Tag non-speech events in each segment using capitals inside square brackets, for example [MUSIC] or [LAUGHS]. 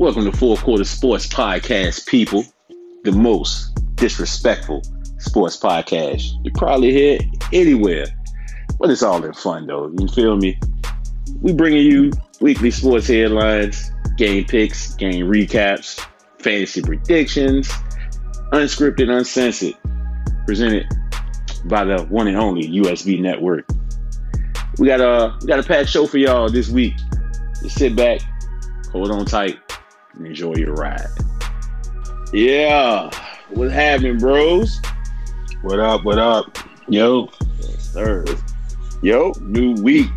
Welcome to Fourth Quarter Sports Podcast, people. The most disrespectful sports podcast you probably hear anywhere. But it's all in fun, though. You feel me? We bringing you weekly sports headlines, game picks, game recaps, fantasy predictions, unscripted, uncensored, presented by the one and only USB Network. We got a we got a packed show for y'all this week. Just sit back, hold on tight, and enjoy your ride. Yeah, what's happening, bros? What up? What up? Yo, sir. Yo, new week.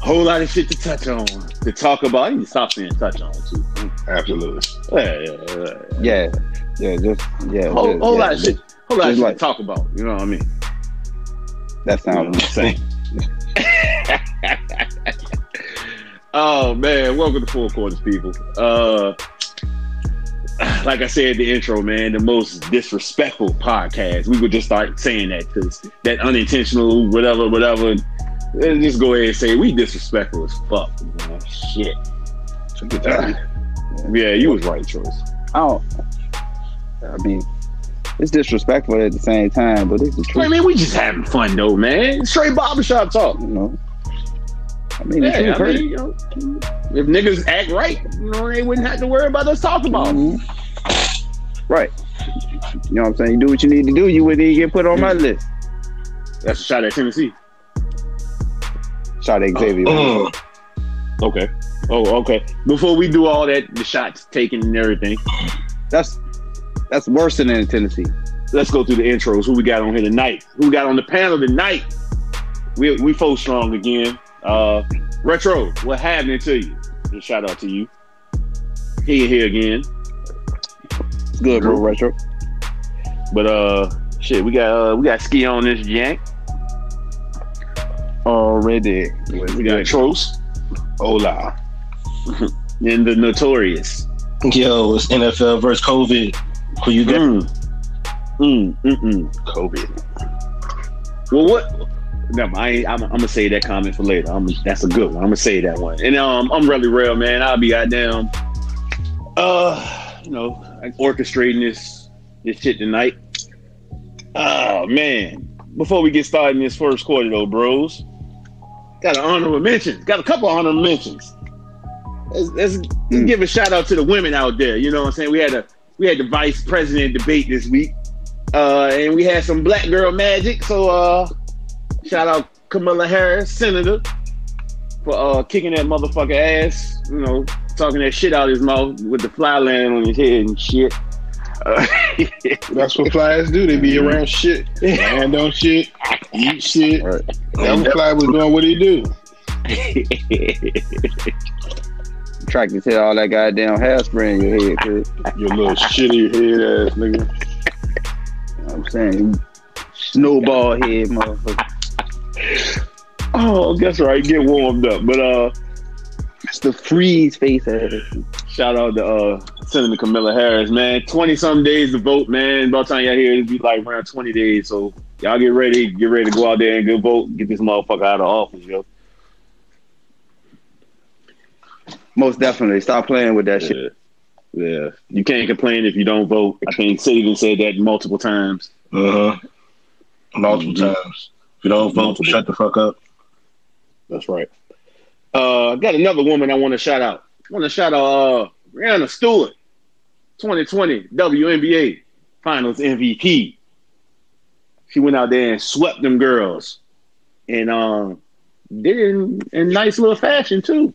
Whole lot of shit to touch on, to talk about. I need to stop saying touch on too. Absolutely. Yeah, yeah, yeah. Yeah, yeah, just yeah. Whole, just, whole yeah, lot of shit. Whole lot of shit like- to talk about. You know what I mean? That You know sounds what I'm saying? [LAUGHS] oh man, welcome to Four Quarters, people. Uh, like I said in the intro, man, the most disrespectful podcast. We would just start saying that because that unintentional, whatever, whatever. Let's just go ahead and say we disrespectful as fuck, man. Shit. So get that. Yeah, you was right, choice. I don't. I mean, it's disrespectful at the same time, but it's the I truth. mean, we just having fun though, man. Straight barbershop talk. You know. I mean, Yeah, I mean, you know, if niggas act right, you know, they wouldn't have to worry about us talking about. it. Mhm. Right. You know what I'm saying? You do what you need to do. You wouldn't even get put on my list. That's a shot at Tennessee. Shot at Xavier. Mm. Okay. Oh, okay. Before we do all that, the shots taken and everything, That's that's worse than in Tennessee. let's go through the intros. Who we got on here tonight? Who we got on the panel tonight? We we full strong again. Uh, Retro, what happening to you? Just shout out to you. Here, here again. It's good, bro. Retro. But uh, shit, we got uh, we got ski on this jank. Already. We got Tros Hola. [LAUGHS] and the Notorious. Yo, it's NFL versus COVID. Who you got? Mm. Mm, mm, mm. COVID. Well, what? No, I I'm, I'm gonna say that comment for later. I'm, that's a good one. I'm gonna say that one. And um, I'm really real, man. I'll be goddamn, uh, you know, orchestrating this this shit tonight. Oh man! Before we get started in this first quarter, though, bros, got an honorable mention. Got a couple honorable mentions. Let's, let's, let's give a shout out to the women out there. You know what I'm saying? We had a we had the vice president debate this week, uh, and we had some black girl magic. So uh, shout out Kamala Harris, senator, for uh, kicking that motherfucker ass. You know, talking that shit out his mouth with the fly landing on his head and shit. Uh, [LAUGHS] That's what flies do. They be around shit, land on shit, eat shit. Right. That's what fly was doing. What he do? [LAUGHS] Attracted to tell all that goddamn hairspray in your head, kid. Your little shitty head ass nigga. You know what I'm saying? Snowball head, motherfucker. Oh, that's right. Get warmed up, but uh. it's the Freeze face. Shout out to uh, Senator Kamala Harris, man. 20 some days to vote, man. By the time y'all here, it'll be like around 20 days. So y'all get ready, get ready to go out there and go vote. Get this motherfucker out of office, yo. Most definitely. Stop playing with that shit. Yeah. yeah. You can't complain if you don't vote. I think Sagan said that multiple times. Uh huh. Multiple Mhm. times. You don't vote, shut the fuck up. That's right. Uh, I got another woman I want to shout out. I want to shout out uh, Breanna Stewart, 2020 WNBA Finals MVP. She went out there and swept them girls, and um, did it in, in nice little fashion too.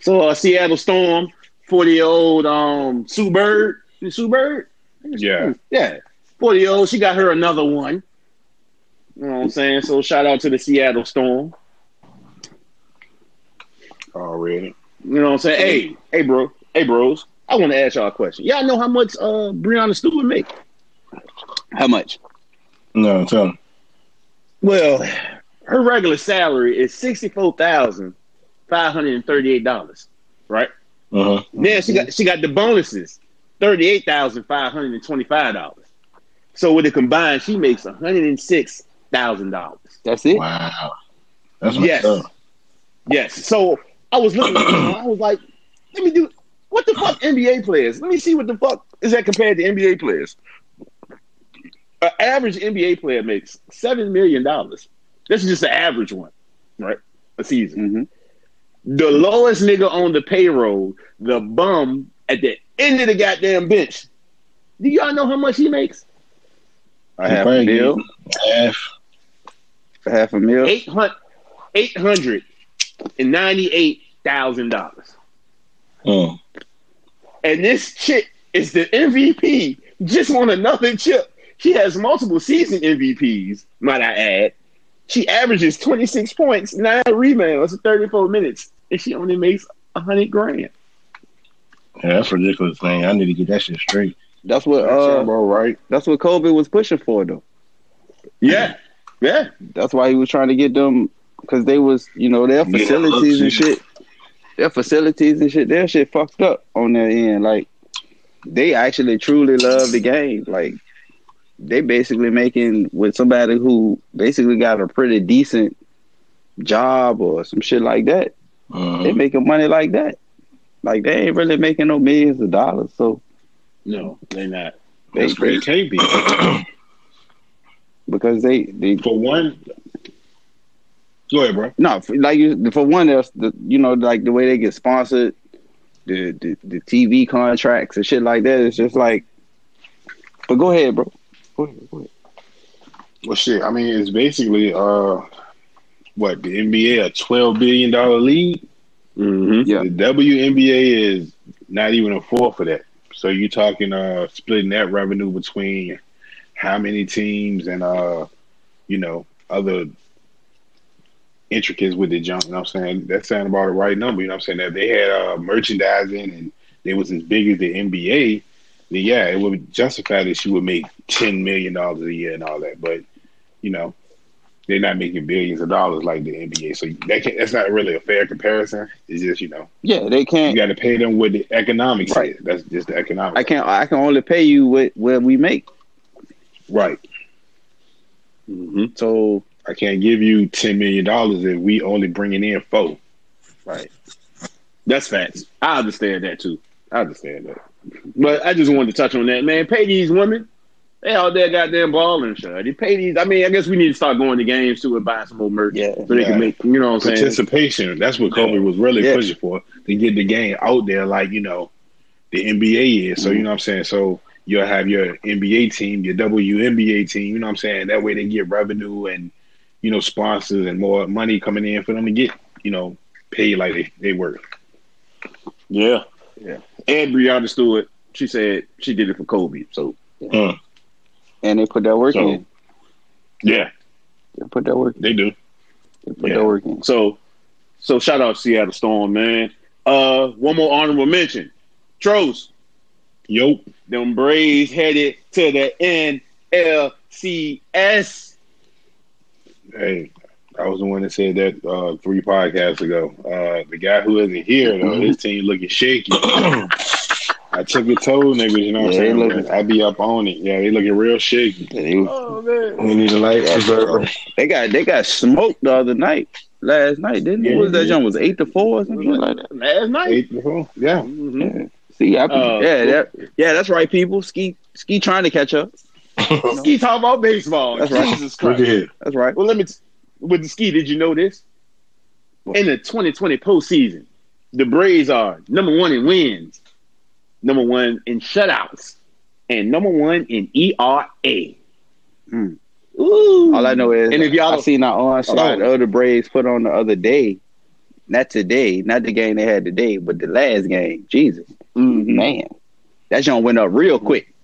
So uh, Seattle Storm, 40 year old um, Sue Bird, Sue Bird, Yeah. yeah, 40 year old. She got her another one. You know what I'm saying? So shout out to the Seattle Storm. Already. You know what I'm saying? Hey, hey, bro, hey, bros. I want to ask y'all a question. Y'all know how much uh Breanna Stewart make? How much? No, tell him. Well, her regular salary is sixty four thousand five hundred and thirty eight dollars, right? Uh huh. Then she got she got the bonuses, thirty eight thousand five hundred and twenty five dollars. So with the combined, she makes one hundred and six thousand dollars. That's it? Wow. That's Yes. what's up. Yes. So I was looking, I was like, let me do. What the fuck NBA players. Let me see what the fuck is that compared to NBA players. An average NBA player makes seven million dollars. This is just the average one, right? A season. hmm The lowest nigga on the payroll, the bum at the end of the goddamn bench. Do y'all know how much he makes? A half a Probably mil, Half. half a mil. Eight hundred eight hundred and ninety-eight thousand dollars. Hmm. And this chick is the MVP. Just won another chip. She has multiple season MVPs, might I add. She averages 26 points, nine rebounds, in 34 minutes, and she only makes a hundred grand. Yeah, that's ridiculous, man. I need to get that shit straight. That's what That sound uh, about right. that's what Kobe was pushing for though. Yeah, yeah. That's why he was trying to get them because they was, you know, their Yeah, facilities and shit. Their facilities and shit, their shit fucked up on their end. Like they actually truly love the game. Like they basically making with somebody who basically got a pretty decent job or some shit like that. Mhm. They making money like that. Like they ain't really making no millions of dollars. So No, they're not. they. It can't be. [CLEARS THROAT] because they they For one, go ahead, bro. No, for, like you, for one, there's the you know like the way they get sponsored, the, the the TV contracts and shit like that. It's just like, but go ahead, bro. Go ahead, go ahead. Well, shit. I mean, it's basically uh, what the NBA a twelve billion dollar league. Mm-hmm. Yeah. The WNBA is not even a fourth of that. So you're talking uh splitting that revenue between how many teams and uh you know other intricacies with the junk. You know what I'm saying? That sound about the right number. You know what I'm saying? That they had uh merchandising and they was as big as the NBA. Then yeah, it would justify that she would make ten million dollars a year and all that. But you know, they're not making billions of dollars like the NBA. So that that's not really a fair comparison. It's just you know Yeah, they can't. You got to pay them with the economics Right. is. That's just the economics. I can't. I can only pay you what what we make. Right. Mm-hmm. So I can't give you ten million dollars if we only bringing in four. right. That's facts. I understand that too. I understand that. But I just wanted to touch on that, man. Pay these women. They out there goddamn balling, shit. They pay these. I mean, I guess we need to start going to games too and buying some more merch. Yeah. So they Yeah. can make, you know what I'm saying? Participation. That's what Kobe was really Yeah. pushing for to get the game out there, like you know, the NBA is. So Mm-hmm. you know what I'm saying. So you'll have your NBA team, your WNBA team. You know what I'm saying. That way they get revenue and you know sponsors and more money coming in for them to get you know paid like they, they work. Yeah. Yeah. And Breanna Stewart, she said she did it for Kobe. So, Hmm. And they put that work So- in. Yeah, They put that work. In. they do. They put Yeah. that work in. so, so shout out Seattle Storm, man. Uh, one more honorable mention. Tros, Yo, them Braves headed to the NLCS. hey, I was the one that said that uh, three podcasts ago. Uh, the guy who isn't here though, Mm-hmm. his team looking shaky. [CLEARS THROAT] I took it told niggas, you know what Yeah, I'm saying? looking- I be up on it. Yeah, they looking real shaky. Yeah, they, Oh man. We need a life preserver. they got they got smoked the other night. Last night, didn't it? Yeah, What was that yeah. jump? Was eight to four or something like that? Last night. Eight before? Yeah. Mhm. Yeah. See, I, Uh, yeah, that, yeah, that's right, people. Ski, ski, trying to catch up. [LAUGHS] Ski talk about baseball. That's right. Jesus Christ. at. That's right. Well, let me. T- with the ski, did you know this? In the 2020 postseason, the Braves are number one in wins, number one in shutouts, and number one in ERA. Ooh. All I know is And if y'all I seen that onslaught Oh. of the Braves put on the other day. Not today, not the game they had today, but the last game. Jesus, Mhm. man, that joint went up real quick.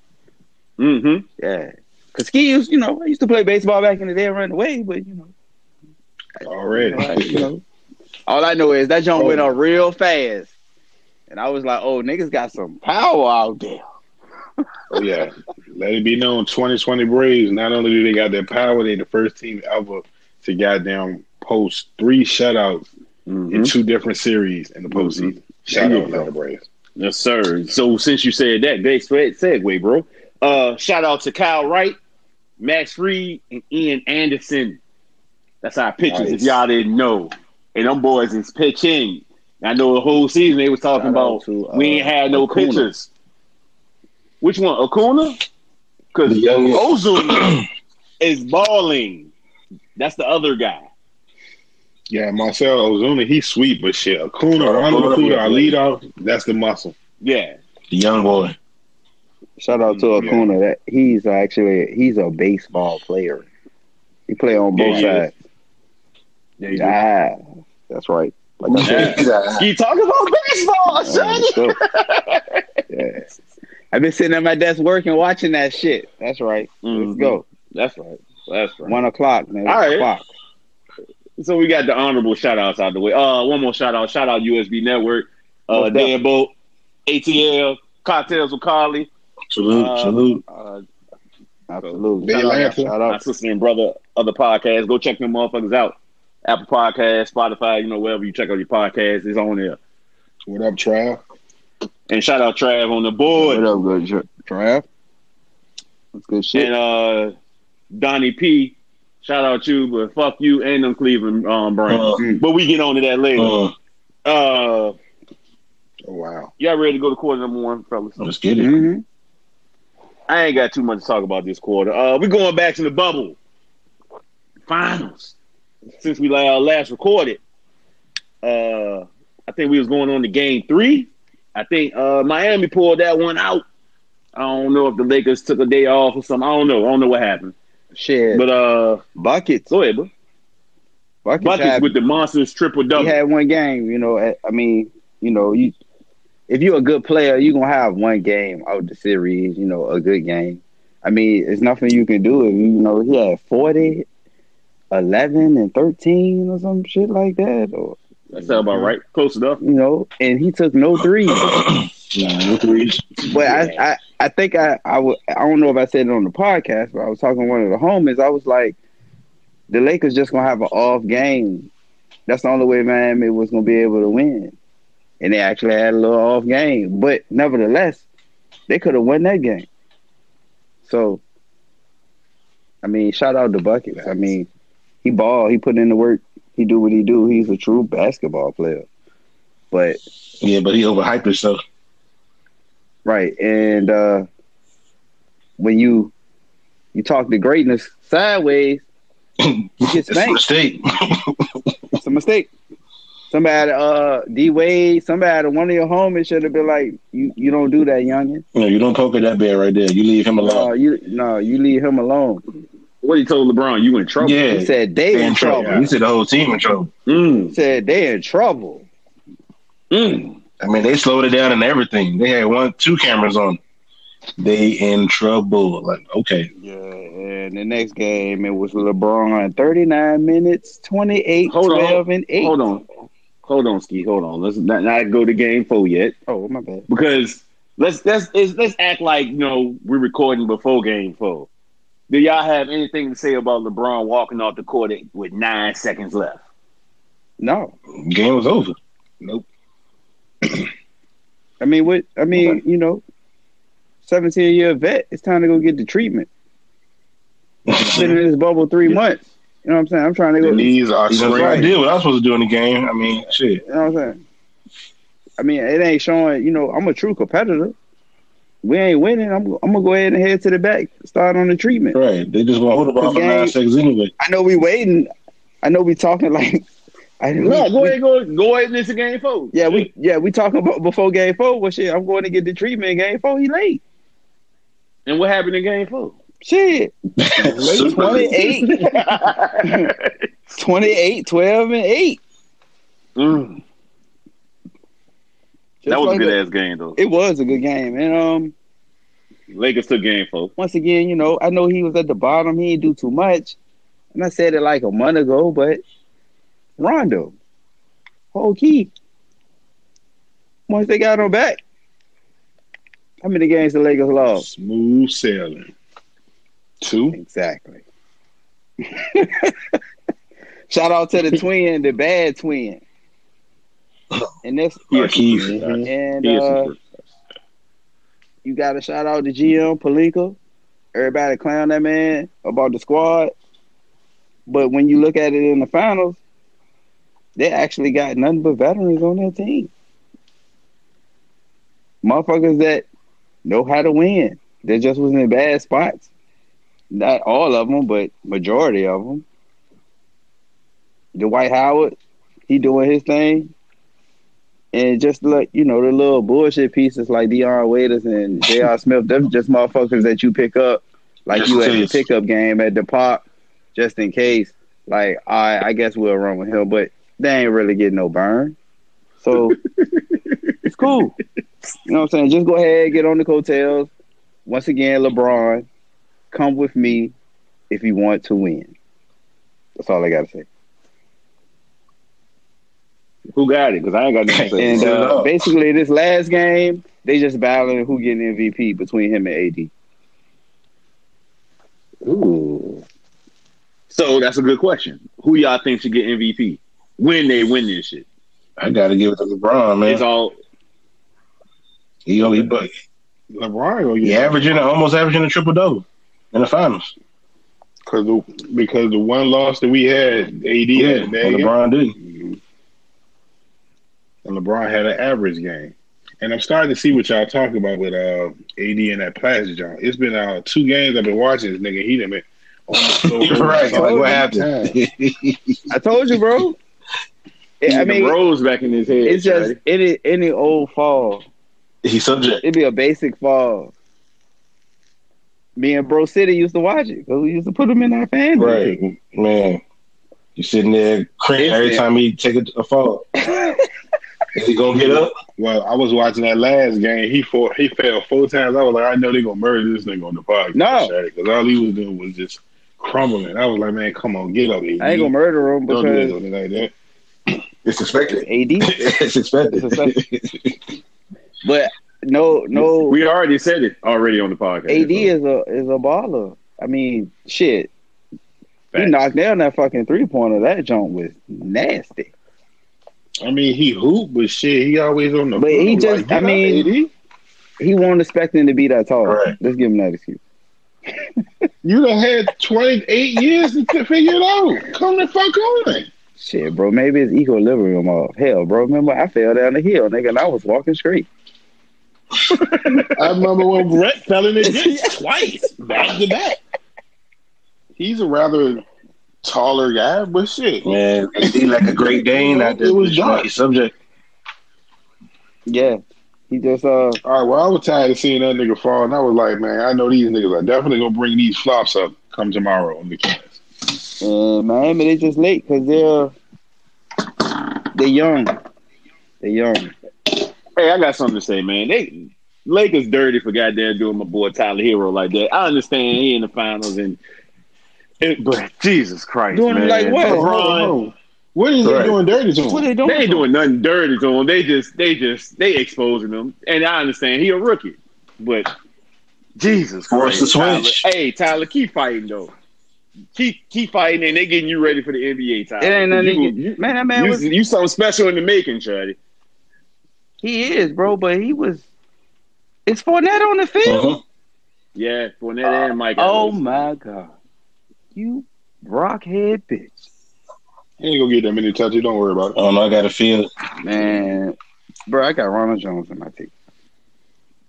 Mhm. Yeah, cause ski used, you know, I used to play baseball back in the day, and run away, but you know, Already. you know, all I know is that joint went up real fast, and I was like, oh, niggas got some power out there. Oh, yeah. Let it be known 2020 Braves, not only do they got their power, they the first team ever to goddamn post three shutouts in Mhm. two different series in the postseason. Shout There out you to the Braves. Yes, sir. So since you said that, great seg- segue, bro. Uh, shout out to Kyle Wright, Max Fried, and Ian Anderson. That's our pitchers. Nice. If y'all didn't know, and them boys is pitching. I know the whole season they was talking Shout about to, uh, we ain't had no Acuna. pictures. Which one, Acuna? Because The Ozuna is balling. That's the other guy. Yeah, Marcell Ozuna, he's sweet, but shit, Acuna, Oh, Ronald Acuna, Acuna, yeah. our lead off, that's the muscle. Yeah, The young boy. Shout out to Yeah. Acuna. That he's actually he's a baseball player. He play on both Yeah, sides. there you go. Yeah, that's right. Like I said, [LAUGHS] Yeah. You talking about baseball, son? let's [LAUGHS] yeah. I've been sitting at my desk working, watching that shit. That's right. Mhm. Let's go. That's right. That's right. One o'clock, man. All right. Fox. So we got the honorable shout outs out the way. Uh, one more shout out. Shout out USB Network. Uh, What's? Dan Boat, ATL, Cocktails with Carly. Salute, Uh, salute. Uh, Absolutely. They Shout out, laughing. shout my out. sister and brother of the podcast. Go check them motherfuckers out. Apple Podcast, Spotify, you know, wherever you check out your podcast, it's on there. What up, Trav? And shout out Trav on the board. What up, good Trav? That's good shit. And uh Donnie P. Shout out you, but fuck you and them Cleveland um Browns. Uh, but we get on to that later. uh, Uh Oh, wow. y'all ready to go to quarter number one, fellas? let's get it. Mhm. I ain't got too much to talk about this quarter. Uh, we're going back to the bubble finals. Since we uh, last recorded, uh, I think we was going on to game three. I think uh, Miami pulled that one out. I don't know if the Lakers took a day off or something. I don't know. I don't know what happened. Shit. But uh, buckets. go ahead, bro. Buckets, Buckets had- with the monsters triple double. he had one game. You know, I- mean, you know, you if you're a good player, you're gonna have one game out of the series. You know, a good game. I mean, it's nothing you can do. If you, you know, he had 40, 11, and thirteen or some shit like that, or That sound about right. Close enough. you know, and he took no threes. [COUGHS] Nah, no threes. But I, I, I think I, I, w- I don't know if I said it on the podcast, but I was talking to one of the homies. I was like, the Lakers just gonna have an off game. That's the only way Miami was gonna be able to win, and they actually had a little off game. But nevertheless, they could have won that game. So, I mean, shout out to buckets. I mean, he ball. He put in the work. He do what he do. He's a true basketball player. But Yeah, but he overhyped himself. Right. And uh when you you talk the greatness sideways, you get It's a mistake. It's a mistake. Somebody uh D Wade, somebody one of your homies should have been like, You you don't do that, youngin. You, know, you don't poke at that bear right there. You leave him alone. No, alone. you no, you leave him alone. What he told LeBron, you in trouble. yeah, He said they they in in trouble. trouble. He said the whole team in trouble. Mm, He said they in trouble. mm. I mean, they slowed it down and everything. They had one, two cameras on. They in trouble. Like, okay, Yeah, and the next game it was LeBron 39 minutes, 28, Hold on, and 8. Hold on. Hold on, Ski. Hold on. Let's not, not go to game four yet. Oh, my bad. because let's let's let's, let's act like you know we're recording before game four. Do y'all have anything to say about LeBron walking off the court with nine seconds left? No. game was over. Nope. [CLEARS THROAT] I mean, what? I mean, you know, seventeen year vet. It's time to go get the treatment. Been in this bubble three months. You know what I'm saying? I'm trying to go. The You knees are He's I did what I was supposed to do in the game. I mean, shit. You know what I'm saying? I mean, it ain't showing. You know, I'm a true competitor. We ain't winning. I'm. I'm gonna go ahead and head to the back. Start on the treatment. Right. They just want to hold the ball for Game- nine seconds anyway. I know we waiting. I know we talking [LAUGHS] like. I, No, we- go we- ahead, go go ahead and it's a game four. Yeah, we yeah we talking about before game four. Well, shit, I'm going to get the treatment in game four. He late. and what happened in game four? Shit, [LAUGHS] late 28, [LAUGHS] 28, 12, and eight. Mm, that was like a good that. ass game though. It was a good game, and um, Lakers took game four. once again, you know, I know he was at the bottom. He didn't do too much, and I said it like a month ago, but Rondo, whole key. Once they got him back, how many games the Lakers lost? Smooth sailing. Two. Exactly. [LAUGHS] Shout out to the [LAUGHS] twin, the bad twin. And this [LAUGHS] He a Keith. and uh, you gotta shout out to GM Pelinka. Everybody clown that man about the squad. But when you look at it in the finals, they actually got nothing but veterans on their team. Motherfuckers that know how to win. They just was in bad spots. Not all of them, but majority of them. Dwight Howard, he doing his thing. And just like, you know, the little bullshit pieces like Dion Waiters and J.R. [LAUGHS] Smith, them just motherfuckers that you pick up like Just you at the pickup game at the park, just in case. Like, I I guess we'll run with him, but they ain't really getting no burn. So [LAUGHS] it's cool. You know what I'm saying? Just go ahead, get on the coattails. Once again, LeBron, come with me if you want to win. That's all I gotta say. Who got it? Because I ain't got nothing to say. And it uh, up. basically, this last game, they just battling who getting MVP between him and AD. Ooh. So that's a good question. Who y'all think should get MVP when they win this shit? I gotta give it to LeBron, man. It's all He, he, but LeBron gonna he get averaging almost averaging a triple double in the finals. because the because the one loss that we had, AD Yeah, had a and game. LeBron did. And LeBron had an average game. And I'm starting to see what y'all talking about with uh, AD and that pass John. It's been uh, two games I've been watching this nigga. He done been on the floor. right. Like what happened? [LAUGHS] I told you, bro. I I mean, rose back in his head. it's just Shawty. any any old fall. He's subject. It'd be a basic fall. Me and Bro City used to watch it because we used to put them in our fan base. Right, man. You sitting there cringing every It's- time he take a, a fall. [LAUGHS] Is he gonna get up? Well, I was watching that last game. He fought, he fell four times. I was like, I know they're gonna murder this nigga on the podcast. No. because all he was doing was just crumbling. I was like, man, come on, get up. AD. I ain't gonna murder him Don't do because like that. It's expected. AD. it's expected. [LAUGHS] It's [LAUGHS] But no, no. We already said it already on the podcast. AD so- is a is a baller. I mean, shit. He knocked down that fucking three pointer. That joint was nasty. I mean, he hoop, but shit, he always on the. But he just- get I mean- AD. He wasn't expecting to be that tall. Right. Let's give him that excuse. you done had 28 years to to figure it out. Come the fuck on. Shit, bro. Maybe it's equilibrium off. Hell, bro. Remember, I fell down the hill, nigga, and I was walking straight. [LAUGHS] I remember when Brett fell in the ditch [LAUGHS] twice, back to back. He's a rather taller guy, but shit. Man, he like a great Dane out there. It was dark. He's subject. Yeah. He just uh All right, well, I was tired of seeing that nigga fall, and I was like, man, I know these niggas are definitely gonna bring these flops up come tomorrow on the cast. In Miami they just late because they're they're young. They're young. Hey, I got something to say, man. They Lakers dirty for goddamn doing my boy Tyler Herro like that. I understand he in the finals and, it, but Jesus Christ, Doing man. like what? LeBron, What is Right. they doing dirty to him? What they doing? they ain't doing nothing dirty to him. They just, they just, they exposing him. And I understand he a rookie, but Jesus Force Christ, the Tyler. switch. Hey, Tyler, keep fighting though. Keep keep fighting, and they getting you ready for the NBA. Tyler. It ain't nothing. You- to you- man, that man you, was you something special in the making, Shady. he is, bro, but he was it's Fournette on the field. Uh-huh. Yeah, Fournette and Mike. Oh Evans. my god. You rockhead bitch. He ain't gonna get that many touches. Don't worry about it. Oh no, I got to feel it. Man. Bro, I got Ronald Jones in my team.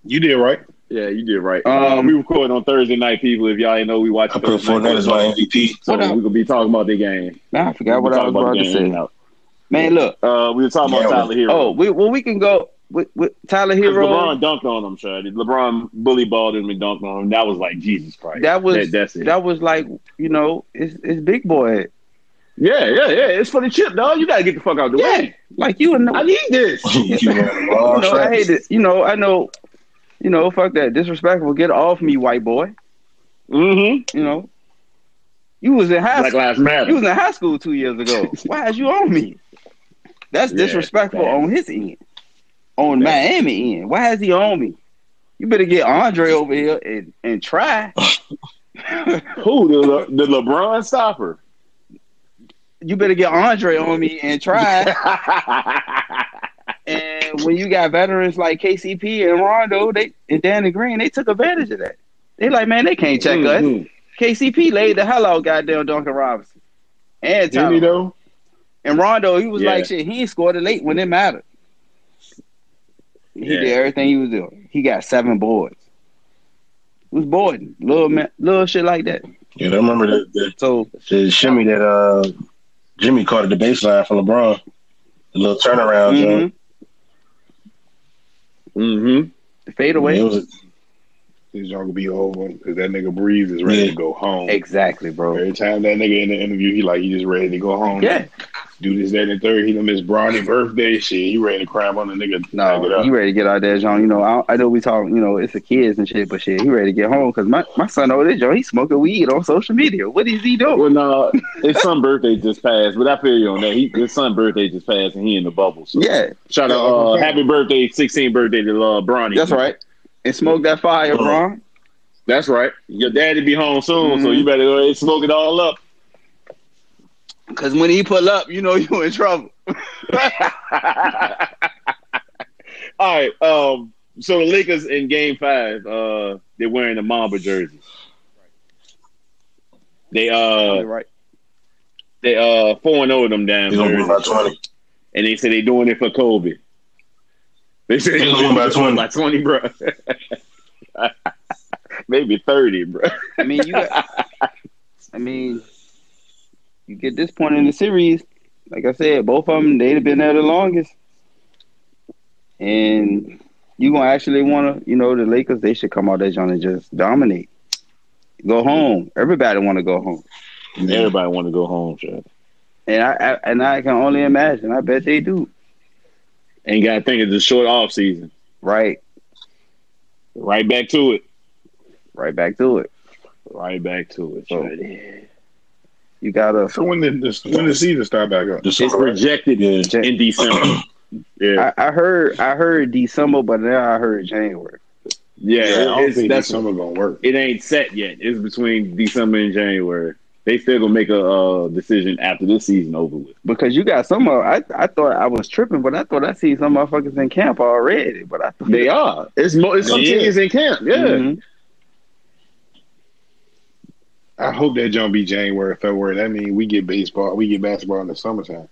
You did right. Yeah, you did right. Um, uh, we recording on Thursday night, people. If y'all ain't know, we watch. I put Fournette as my MVP. So we're gonna be talking about the game. Nah, I forgot what I was about the to say. now. Man, look. Uh, we were talking Yeah, about Tyler Herro. Oh, we, well, we can go with, with Tyler 'Cause Herro. LeBron dunked on him, Shady. LeBron bully balled him and dunked on him. That was like Jesus Christ. That was that's it. that was like you know it's it's big boy yeah, yeah, yeah. It's for the chip, dog. You gotta get the fuck out of the Yeah. way. like you and I need this. [LAUGHS] [LAUGHS] you know I hate it you know I know you know fuck that. Disrespectful. Get off me white boy. Mm-hmm. you know. You was in high Black school. Lives Matter. you was in high school two years ago. [LAUGHS] Why is you on me? That's Yeah, disrespectful on his end. On. Miami end. Why is he on me? You better get Andre over here and and try. [LAUGHS] [LAUGHS] Who? The Le- the LeBron stopper? you better get Andre on me and try. And when you got veterans like KCP and Rondo, they and Danny Green, they took advantage of that. They like, man, they can't check us. Mhm. KCP laid the hell out, goddamn Duncan Robinson, and Didn't though? And Rondo, he was Yeah. like, shit, he scored it late when it mattered. He Yeah. did everything he was doing. He got seven boards. It was boarding, little man, little shit like that. Yeah, I remember the, the, So the shimmy that uh Jimmy caught at the baseline from LeBron. The little turnaround mhm, jump. Mm-hmm. the fadeaway. It was This will be over because that nigga Breeze is ready Yeah. to go home. Exactly, bro. Every time that nigga in the interview, he like he just ready to go home. Yeah. Do this, that, and third. He done miss Bronny birthday shit. He ready to cram on the nigga. knock it No, up. you ready to get out there, John? You know, I, I know we talk. You know, it's the kids and shit, but shit, he ready to get home because my, my son over there, Joe, he smoking weed on social media. What is he doing? Well, no, his son's birthday just passed, but I feel you on that. He, his son's birthday just passed, and he in the bubble. So Yeah, shout out, uh, happy birthday, 16th birthday to uh, Bronny. that's right. And smoke that fire, Oh. bro. That's right. Your daddy be home soon, so Mhm. you better go ahead and smoke it all up. Because when he pull up, you know [LAUGHS] you in trouble. [LAUGHS] all right. Um. So the Lakers in Game Five, uh, they're wearing the Mamba jerseys. They uh right. they uh four and zero them down. He's gonna win by twenty. and they say they're doing it for Kobe. They say He's gonna win by 20. [LAUGHS] by twenty, bro. Maybe thirty, bro. I mean, you. Got, I mean, you get this point in the series. Like I said, both of them they've been there the longest, and you gonna actually want to, you know, the Lakers they should come out there to just dominate, go home. Everybody want to go home, Everybody want to go home, sure. and I, I and I can only imagine. I bet they do. And you gotta think it's a short off season. Right, Right back to it. right back to it. Right back to it. So-. You gotta. So when did the when the season start back up? It's projected Yeah. in December. [CLEARS THROAT] yeah, I, I heard. I heard December, but now I heard January. yeah. I don't think that's that's summer gonna work. it ain't set yet. It's between December and January. They still gonna make a uh, decision after this season over with. Because you got some of I I thought I was tripping, but I thought I see some motherfuckers in camp already. But I thought They are. It's mo- it's some Yeah. teams in camp. Yeah. Mhm. I hope that don't be January, February. That means we get baseball, we get basketball in the summertime.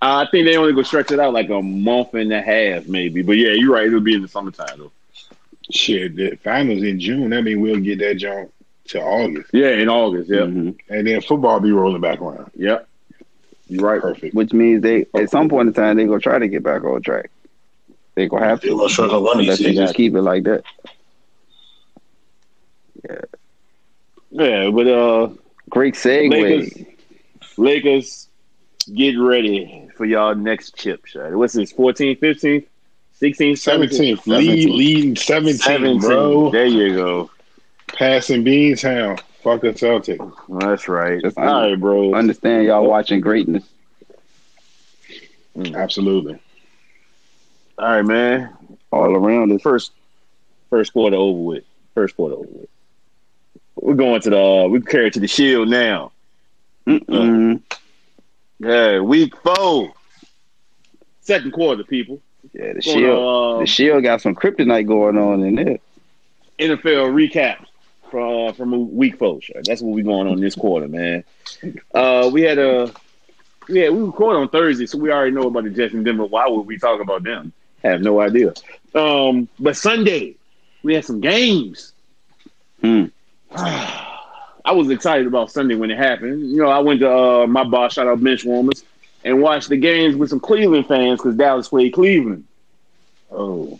I think they only gonna stretch it out like a month and a half, maybe. But yeah, you're right. It'll be in the summertime though. Shit, the finals in June. That means we'll get that jump to August, Yeah, in August. Yeah. Mhm. and then football be rolling back around. Yep. You're right. Perfect. Which means they at some point in time they gonna try to get back on track. They gonna have They're to gonna struggle one of unless these they just keep it like that. Yeah, but uh, Great segue. Lakers, Lakers, get ready for y'all next chip shot. What's this? 14, 15, 16, 17? 17th, lead, leading 17, 17, bro. There you go. Passing Beantown. Fuck the Celtic. That's right. Just All right, bro. Understand y'all watching greatness. Absolutely. All right, man. all around us. First, first quarter over with. First quarter over with. We're going to the. We carry it to the shield now. Mm-mm. Yeah, week four, second quarter, people. Yeah, the shield. to, The shield got some kryptonite going on in there. NFL recap from uh, from week four. Sure. That's what we going on this quarter, man. Uh, we had a yeah, we recorded on Thursday, so we already know about the Jets and Denver. Why would we talk about them? I have no idea. Um, but Sunday we had some games. Hmm. [SIGHS] I was excited about Sunday when it happened. You know, I went to uh, my boss, shout out bench warmers, and watched the games with some Cleveland fans because Dallas played Cleveland. Oh,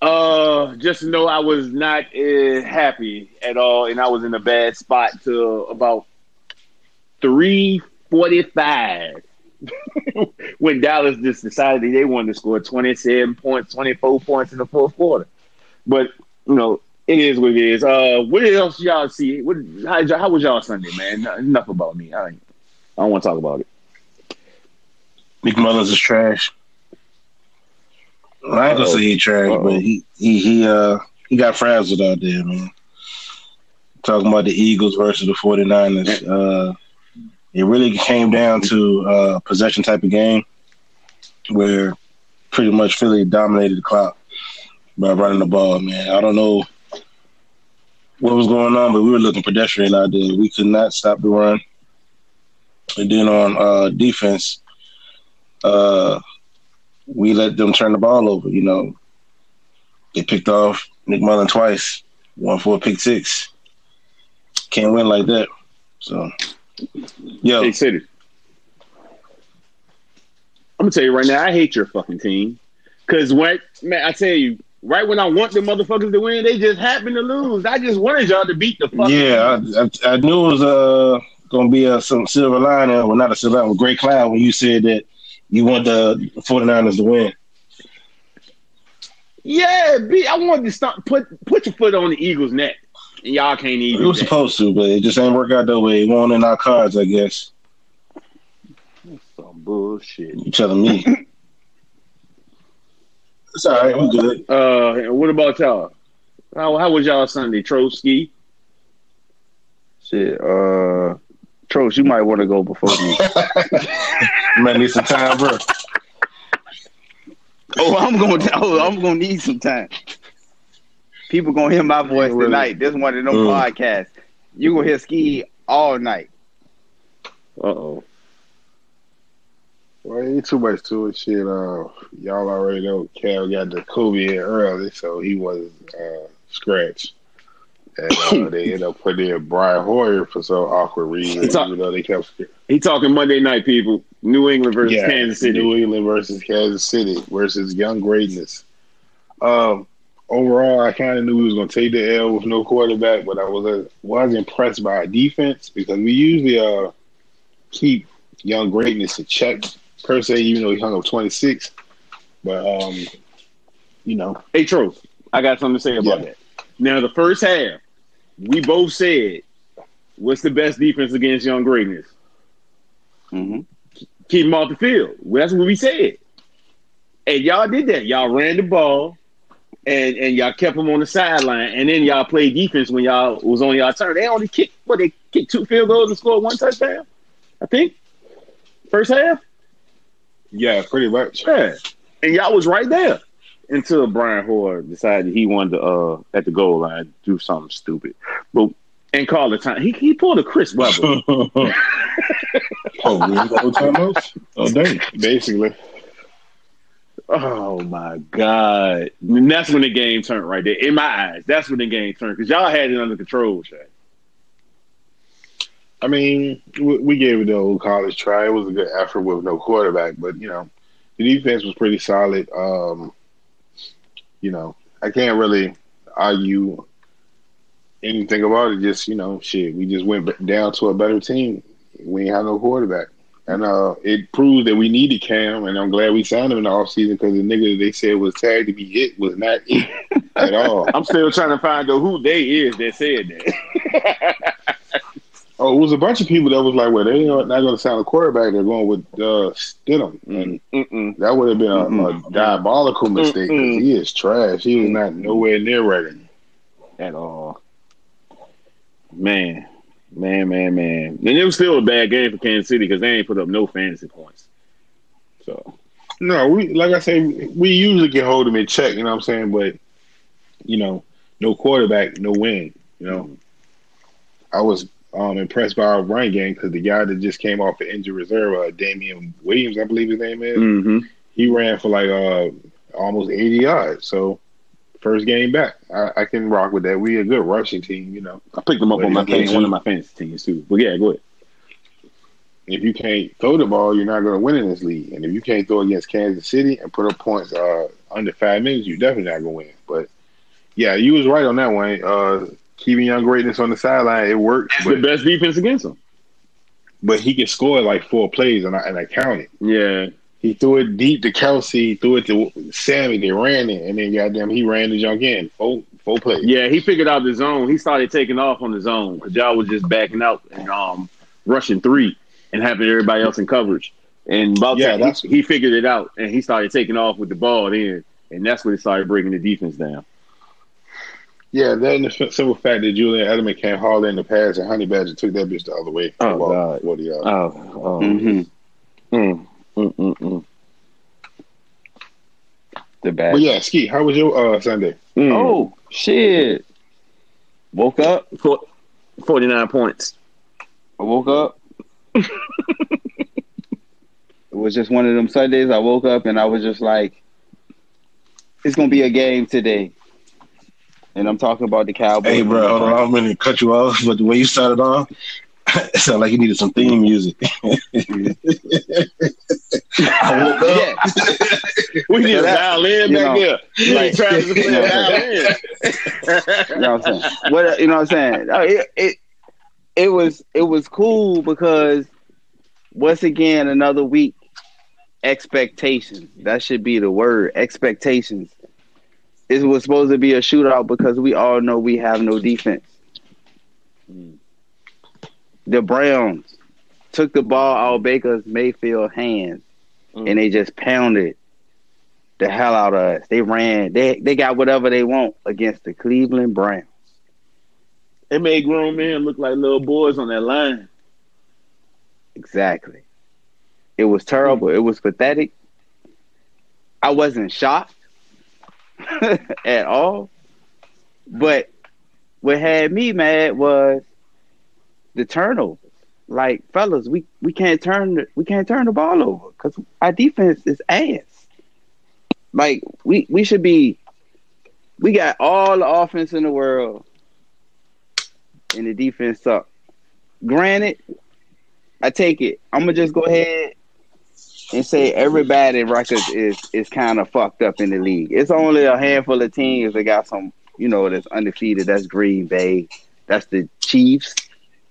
Uh, just to know I was not uh, happy at all, and I was in a bad spot till about three forty-five [LAUGHS] when Dallas just decided they wanted to score twenty-seven points, twenty-four points in the fourth quarter. But you know, it is what it is. Uh, what else y'all see? What how, how was y'all Sunday, man? Enough about me. I, I don't want to talk about it. McMullins is trash. I ain't gonna say he trash, Uh-oh. but he he he uh he got frazzled out there, man. Talking about the Eagles versus the 49ers. Uh it really came down to uh possession type of game where pretty much Philly dominated the clock by running the ball, man. I don't know what was going on, but we were looking pedestrian out there. We could not stop the run. And then on uh, defense, uh, we let them turn the ball over. You know, they picked off Nick twice, one for a pick six. Can't win like that. So, yo, Hey, City. I'm gonna tell you right now, I hate your fucking team. Cause when man, I tell you, right when I want the motherfuckers to win, they just happen to lose. I just wanted y'all to beat the fucking yeah, I, I, I knew it was uh, going to be a, some silver lining, well, not a silver lining, a great cloud when you said that you want the 49ers to win. Yeah, B, I wanted to stop put put your foot on the Eagles' neck. And y'all can't We even. were supposed to, but it just ain't work out that way. It won't in our cards, I guess. Some bullshit. You telling me? [LAUGHS] it's all right. I'm good. Uh, what about y'all? How how was y'all Sunday, Trotsky? Shit, uh, Trosh, you might want to go before me. [LAUGHS] Might need some time, bro. oh, I'm gonna, oh, I'm gonna need some time. People gonna hear my voice Really? tonight. This one of them Mm. podcasts. You gonna hear ski all night. Uh oh. Well, ain't too much to it. Shit, uh, y'all already know Cam got the COVID in early, so he was uh, scratched. And uh, [COUGHS] they ended up putting in Brian Hoyer for some awkward reason, a- even though they kept He talking Monday night, people. New England versus yeah, Kansas City. New England versus Kansas City versus young greatness. Um, overall, I kind of knew we was going to take the L with no quarterback, but I was uh, was impressed by our defense because we usually uh keep young greatness in check per se, even though he hung up twenty six. But um, you know, Hey, Tro, I got something to say about Yeah. that. Now, the first half, we both said, "What's the best defense against young greatness? Mm-hmm. Keep him off the field." Well, that's what we said, and y'all did that. Y'all ran the ball, and and y'all kept him on the sideline, and then y'all played defense when y'all was on y'all turn. They only kicked what they kicked two field goals and scored one touchdown. I think first half. Yeah, pretty much. Yeah. And y'all was right there until Brian Hoyer decided he wanted to uh at the goal line do something stupid. But and call the time. He he pulled a Chris Webber. [LAUGHS] [LAUGHS] oh, we ain't got no timeouts? Oh, dang. Basically, oh my God. And that's when the game turned right there. In my eyes. That's when the game turned. Because y'all had it under control, Shay. I mean, we, gave it the old college try. It was a good effort with no quarterback, but you know, the defense was pretty solid. Um, you know, I can't really argue anything about it. Just you know, shit, we just went down to a better team. We ain't have no quarterback, and uh, it proved that we needed Cam. And I'm glad we signed him in the offseason because the nigga they said was tagged to be it was not it [LAUGHS] at all. I'm still trying to find out who they is that said that. [LAUGHS] Oh, it was a bunch of people that was like, well, they are not going to sign a quarterback. They're going with uh, Stidham. And Mm-mm. that would have been a, a diabolical mistake he is trash. He is not nowhere near ready. at all. Man, man, man, man. And it was still a bad game for Kansas City because they ain't put up no fantasy points. So No, we like I say, we usually can hold him in check, you know what I'm saying? But, you know, no quarterback, no win. You know, I was um, impressed by our run game because the guy that just came off the injured reserve, uh, Damian Williams, I believe his name is, mm-hmm. he ran for like uh, almost 80 yards. So, first game back, I, I can rock with that. We a good rushing team, you know. I picked them up But on my he fan, gets one of my fantasy teams too. But yeah, go ahead. if you can't throw the ball, you're not going to win in this league. And if you can't throw against Kansas City and put up points uh, under five minutes, you're definitely not going to win. But yeah, you was right on that one. Uh, keeping young greatness on the sideline, it works. It's the best defense against them. but he can score like four plays, and I, and I counted. Yeah, He threw it deep to Kelce, threw it to Sammy. They ran it, and then goddamn, he ran the junk in four four plays. yeah. He figured out the zone. He started taking off on the zone because y'all was just backing out and um rushing three and having everybody else in coverage. And about Yeah, that, he, he figured it out and he started taking off with the ball then, and that's when he started breaking the defense down. Yeah, that and the simple fact that Julian Edelman can't haul in the pass, and Honey Badger took that bitch the other way. Oh, About God. 40 yards. Oh, oh. Mm-hmm. Mm, mm, mm, mm. The bad. But yeah, Ski, how was your uh, Sunday? Mm. Oh shit! Woke up. For- 49 points. I woke up. It was just one of them Sundays. I woke up and I was just like, "It's gonna be a game today." And I'm talking about the Cowboys. Hey, bro, hold on. I'm going to cut you off, but the way you started off, [LAUGHS] it sounded like you needed some theme music. I woke up. Yeah, We need a that- violin you back know, there. Like- Travis to play you a know, violin. you know what I'm saying. What you know what I'm saying? It, it it was it was cool because once again another week expectations. That should be the word. Expectations. It was supposed to be a shootout because we all know we have no defense. The Browns took the ball out of Baker's Mayfield hands Mm. and they just pounded the hell out of us. They ran. They they got whatever they want against the Cleveland Browns. It made grown men look like little boys on that line. Exactly. It was terrible. It was pathetic. I wasn't shocked [LAUGHS] at all. But what had me mad was the turnovers. Like, fellas, we, we can't turn the, we can't turn the ball over because our defense is ass. Like we we should be we got all the offense in the world and the defense suck. Granted, I take it. I'm gonna just go ahead and say everybody records is is kind of fucked up in the league. It's only a handful of teams that got some, you know, that's undefeated. That's Green Bay. That's the Chiefs.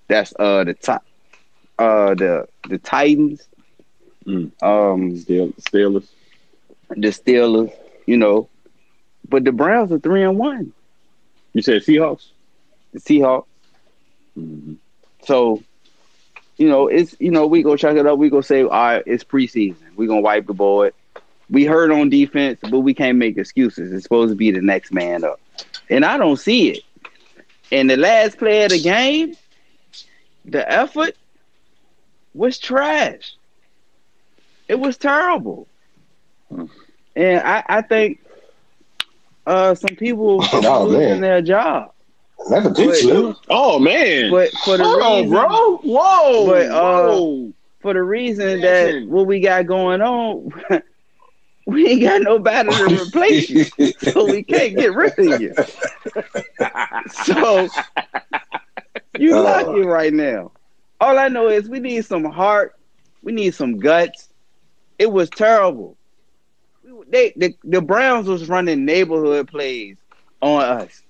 That's uh the top, uh the the Titans. Mm. Um, Still, Steelers. the Steelers. You know, but the Browns are three and one. You said Seahawks. The Seahawks. Mm-hmm. So, you know, it's you know, we go check it up. We go say, all right, it's preseason. We gonna wipe the board. We hurt on defense, but we can't make excuses. It's supposed to be the next man up, and I don't see it. And the last play of the game, the effort was trash. It was terrible, and I, I think uh, some people are [LAUGHS] Oh, losing man. their job. That's a big Wait. slip. Oh man! But for the Hold on, reason, bro. Whoa, But, uh, whoa. for the reason Listen. that what we got going on, [LAUGHS] we ain't got nobody to replace you, [LAUGHS] so we can't get rid of you. [LAUGHS] So you Uh. lucky right now. All I know is we need some heart, we need some guts. It was terrible. They the, the Browns was running neighborhood plays on us.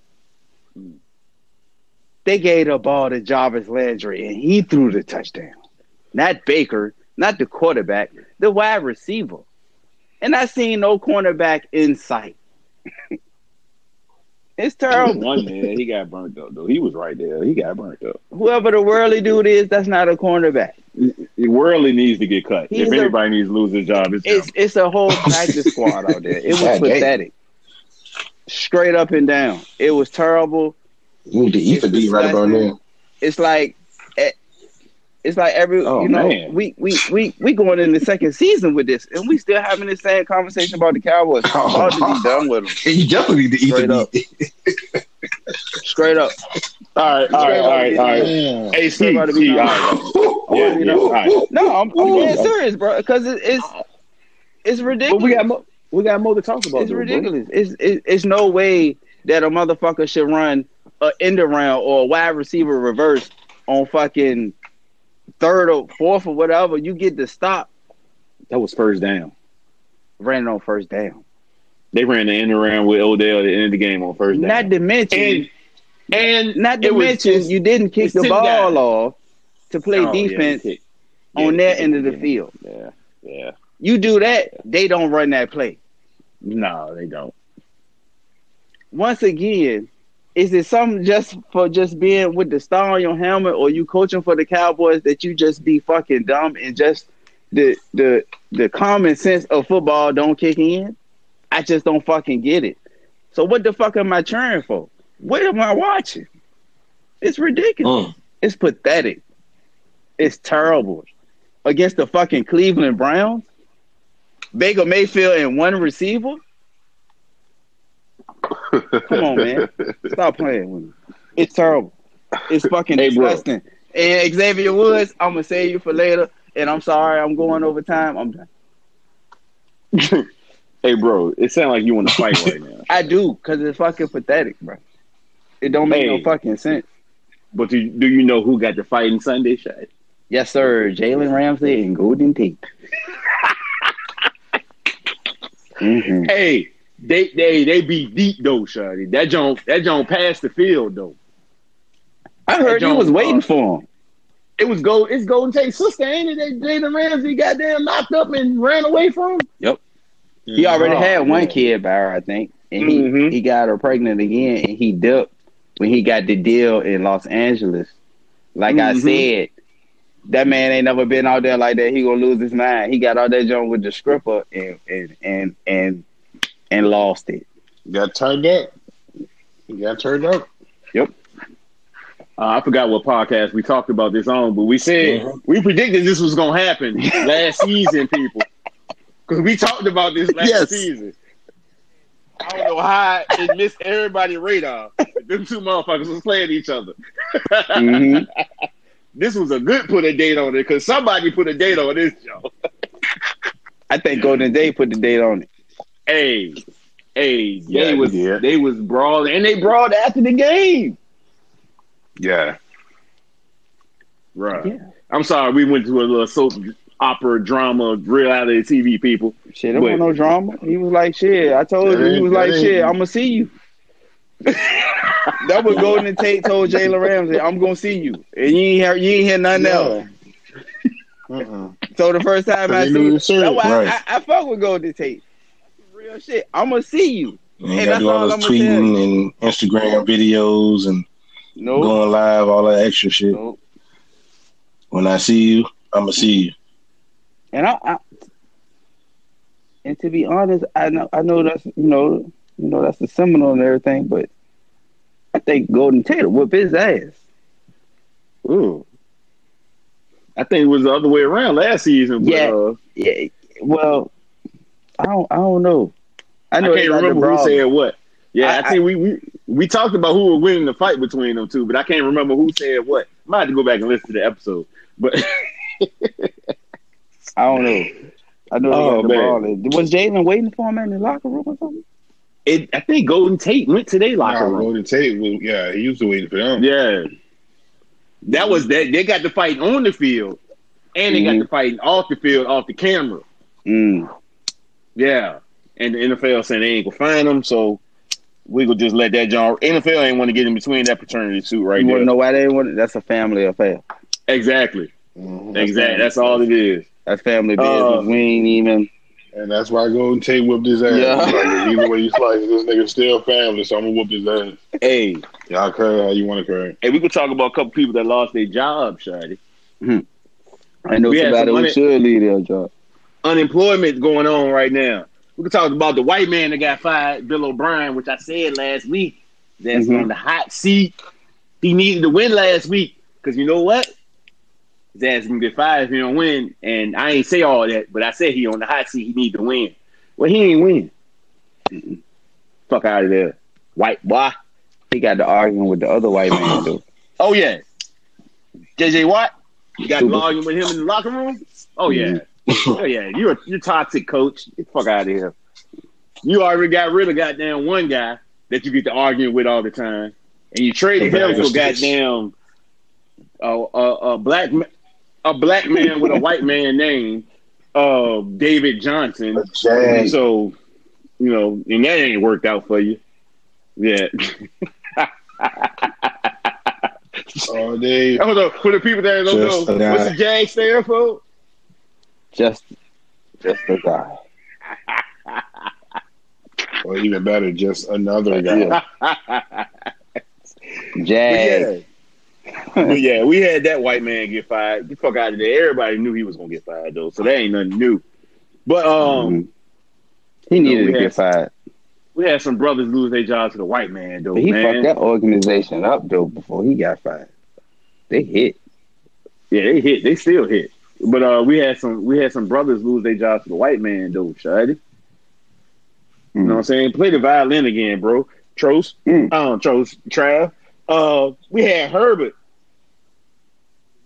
They gave the ball to Jarvis Landry and he threw the touchdown. Not Baker, not the quarterback, the wide receiver. And I seen no cornerback in sight. [LAUGHS] it's terrible. One man, he got burnt up though. He was right there. He got burnt up. Whoever the Worley dude is, that's not a cornerback. Worley needs to get cut. He's if a- anybody needs to lose his job, it's, It's it's a whole practice squad out there. It was [LAUGHS] pathetic. Straight up and down. It was terrible. You need to eat the beat right about now. It's like eh, it's like every Oh, you know man. we, we we we going in the second season with this and we still having the same conversation about the Cowboys. I'm to be [LAUGHS] done with them. You definitely need to eat Straight the up. beat. [LAUGHS] Straight up. all right, all right, all right, all right. Mm. Hey, Steve, Everybody be Steve, all right. [LAUGHS] Yeah, yeah, all right. No, I'm, I'm being serious, bro. Because it, it's it's ridiculous. But we got mo- we got more to talk about. It's though, bro. ridiculous. It's it, it's no way that a motherfucker should run a end around or a wide receiver reverse on fucking third or fourth or whatever. You get the stop, That was first down. ran on first down. They ran the end around with Odell at the end of the game on first down. Not to mention, and and not to was mention, you didn't kick the ball off to play Oh, defense kick. on Yeah, their yeah, end of the yeah. field. Yeah, yeah. You do that, they don't run that play. No, they don't. once again, is it something just for just being with the star on your helmet, or you coaching for the Cowboys that you just be fucking dumb and just the the the common sense of football don't kick in? I just don't fucking get it. So what the fuck am I cheering for? What am I watching? It's ridiculous. Mm. It's pathetic. It's terrible. Against the fucking Cleveland Browns, Baker Mayfield and one receiver. Come on, man. Stop playing with me. It's terrible. It's fucking Hey, bro. disgusting. And Xavier Woods, I'm gonna save you for later. and I'm sorry, I'm going over time. I'm done. [LAUGHS] hey, bro, it sounds like you want to fight right now. [LAUGHS] I do because it's fucking pathetic, bro. It don't make Hey. no fucking sense. But do, do you know who got the fighting Sunday shot? Yes, sir. Jalen Ramsey and Golden Tate. [LAUGHS] Mhm. Hey, they they they be deep though, Shotty. That don't that don't pass the field though. I heard you Jones, was waiting uh, for him. It was go. It's Golden Tate's sister, ain't it? That Jalen Ramsey got damn knocked up and ran away from. Yep. He already Oh, had one yeah. kid by her, I think, and he Mhm. he got her pregnant again, and he dipped when he got the deal in Los Angeles. Like I Mhm. said, that man ain't never been out there like that. He gonna lose his mind. He got all that joint with the stripper and and and and and lost it. Got turned up. You got turned up. Uh, I forgot what podcast we talked about this on, but we said Mhm. we predicted this was gonna happen [LAUGHS] last season, people, because we talked about this last Yes. season. I don't know how it missed everybody's radar. but Them two motherfuckers was playing each other. Mhm. [LAUGHS] This was a good put a date on it because somebody put a date on this show. I think Golden Tate put the date on it. Hey, hey, Yeah, they was yeah. they was brawling and they brawled after the game. Yeah. Right. Yeah. I'm sorry, we went to a little soap opera drama reality TV people. Shit, there Wait. wasn't no drama. He was like, shit. I told That you, he was that like, shit, I'm gonna see you. [LAUGHS] that was Golden Tate told Jalen Ramsey, I'm gonna see you. And you ain't hear, you ain't hear nothing else. Uh-uh. So the first time I They knew see it that's why Right. I, I, I fuck with Golden Tate. Real shit. I'm gonna see you. You Hey, gotta do all all this I'ma tell you. tweeting and Instagram videos and No, going live, all that extra shit. no. When I see you, I'ma see you. And I, I and to be honest, I know I know that's you know you know that's the Seminole and everything, but I think Golden Tate will whip his ass. Ooh. I think it was the other way around last season. But, Yeah. uh, Yeah, well, I don't I don't know. I I, know they can't remember who said what. Yeah, I, I- think we, we we talked about who was winning the fight between them two, but I can't remember who said what. I might have to go back and listen to the episode. But [LAUGHS] I don't know. I know they Oh, got the man. brawling. Was Jalen waiting for him in the locker room or something? it, I think Golden Tate went to their locker Nah, room. Golden Tate was, yeah, he used to wait for them. Yeah, that was that. They got the fight on the field, and they got Mhm. the fight off the field, off the camera. Mm. Yeah, and the NFL saying they ain't gonna find them, so we could just let that John. NFL ain't want to get in between that paternity suit right now. you want there. to know why they want? That's a family affair. Exactly, Mhm. exactly. That's all it is. That's family business. Uh, we ain't even. And that's why Golden Tate whipped his ass. Yeah. Like, either way you slice it, this nigga still family, so I'm gonna whoop his ass. Hey, Y'all cry how you want to cry. hey, we could talk about a couple people that lost their job, Shady. I know We had somebody some who money- should leave their job. Unemployment going on right now. We could talk about the white man that got fired, Bill O'Brien, which I said last week. That's Mhm. on the hot seat. He needed to win last week because you know what? His ass gonna get fired if he don't win. And I ain't say all that, but I said he on the hot seat. He need to win. Well, he ain't win. Mm-mm. Fuck out of there, white boy. He got to arguing with the other white man though. Oh yeah, JJ Watt. You got to arguing with him in the locker room. Oh yeah, [LAUGHS] oh yeah. You're you're toxic, coach. Get the fuck out of here. You already got rid of goddamn one guy that you get to arguing with all the time, and you traded him for goddamn a a a black a black man with a white man name, uh, David Johnson. Jay. So you know, and that ain't worked out for you. Yeah. [LAUGHS] All day. Hold on, for the people that don't Just know, what's the Jag stand for? Just, just a guy. [LAUGHS] Or even better, just another guy. [LAUGHS] But yeah, we had that white man get fired. Get the fuck out of there. Everybody knew he was gonna get fired though, so that ain't nothing new. But um, Mhm. He needed we to had- get fired. we had some brothers lose their jobs to the white man though. But he man. fucked that organization up though before he got fired. They hit. Yeah, they hit. They still hit. But uh, we had some we had some brothers lose their jobs to the white man though, Shady. You know what I'm saying? Play the violin again, bro. Tros, Mm. um, Tros, Trav. Uh, we had Herbert,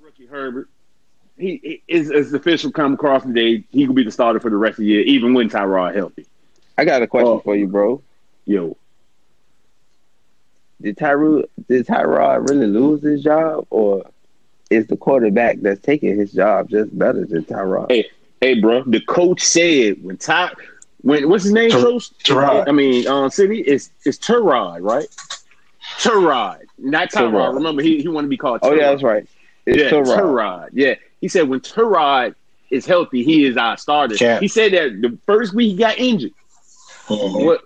rookie Herbert. he, he is is official come across today. He could be the starter for the rest of the year, even when Tyrod healthy. I got a question Oh. for you, bro. Yo, Did Tyrod did Tyrod really lose his job, or is the quarterback that's taking his job just better than Tyrod? Hey. hey, bro, the coach said when Ty, when what's his name, Ty- coach? Tyrod. I mean, um, City it's it's Tyrod, right? Tyrod, not Tyrod. Tyrod. Remember, he he wanted to be called. Oh yeah, that's right. It's yeah, Tyrod. Tyrod. Yeah, he said when Tyrod is healthy, he is our starter. Cap. He said that the first week he got injured. Mhm. What?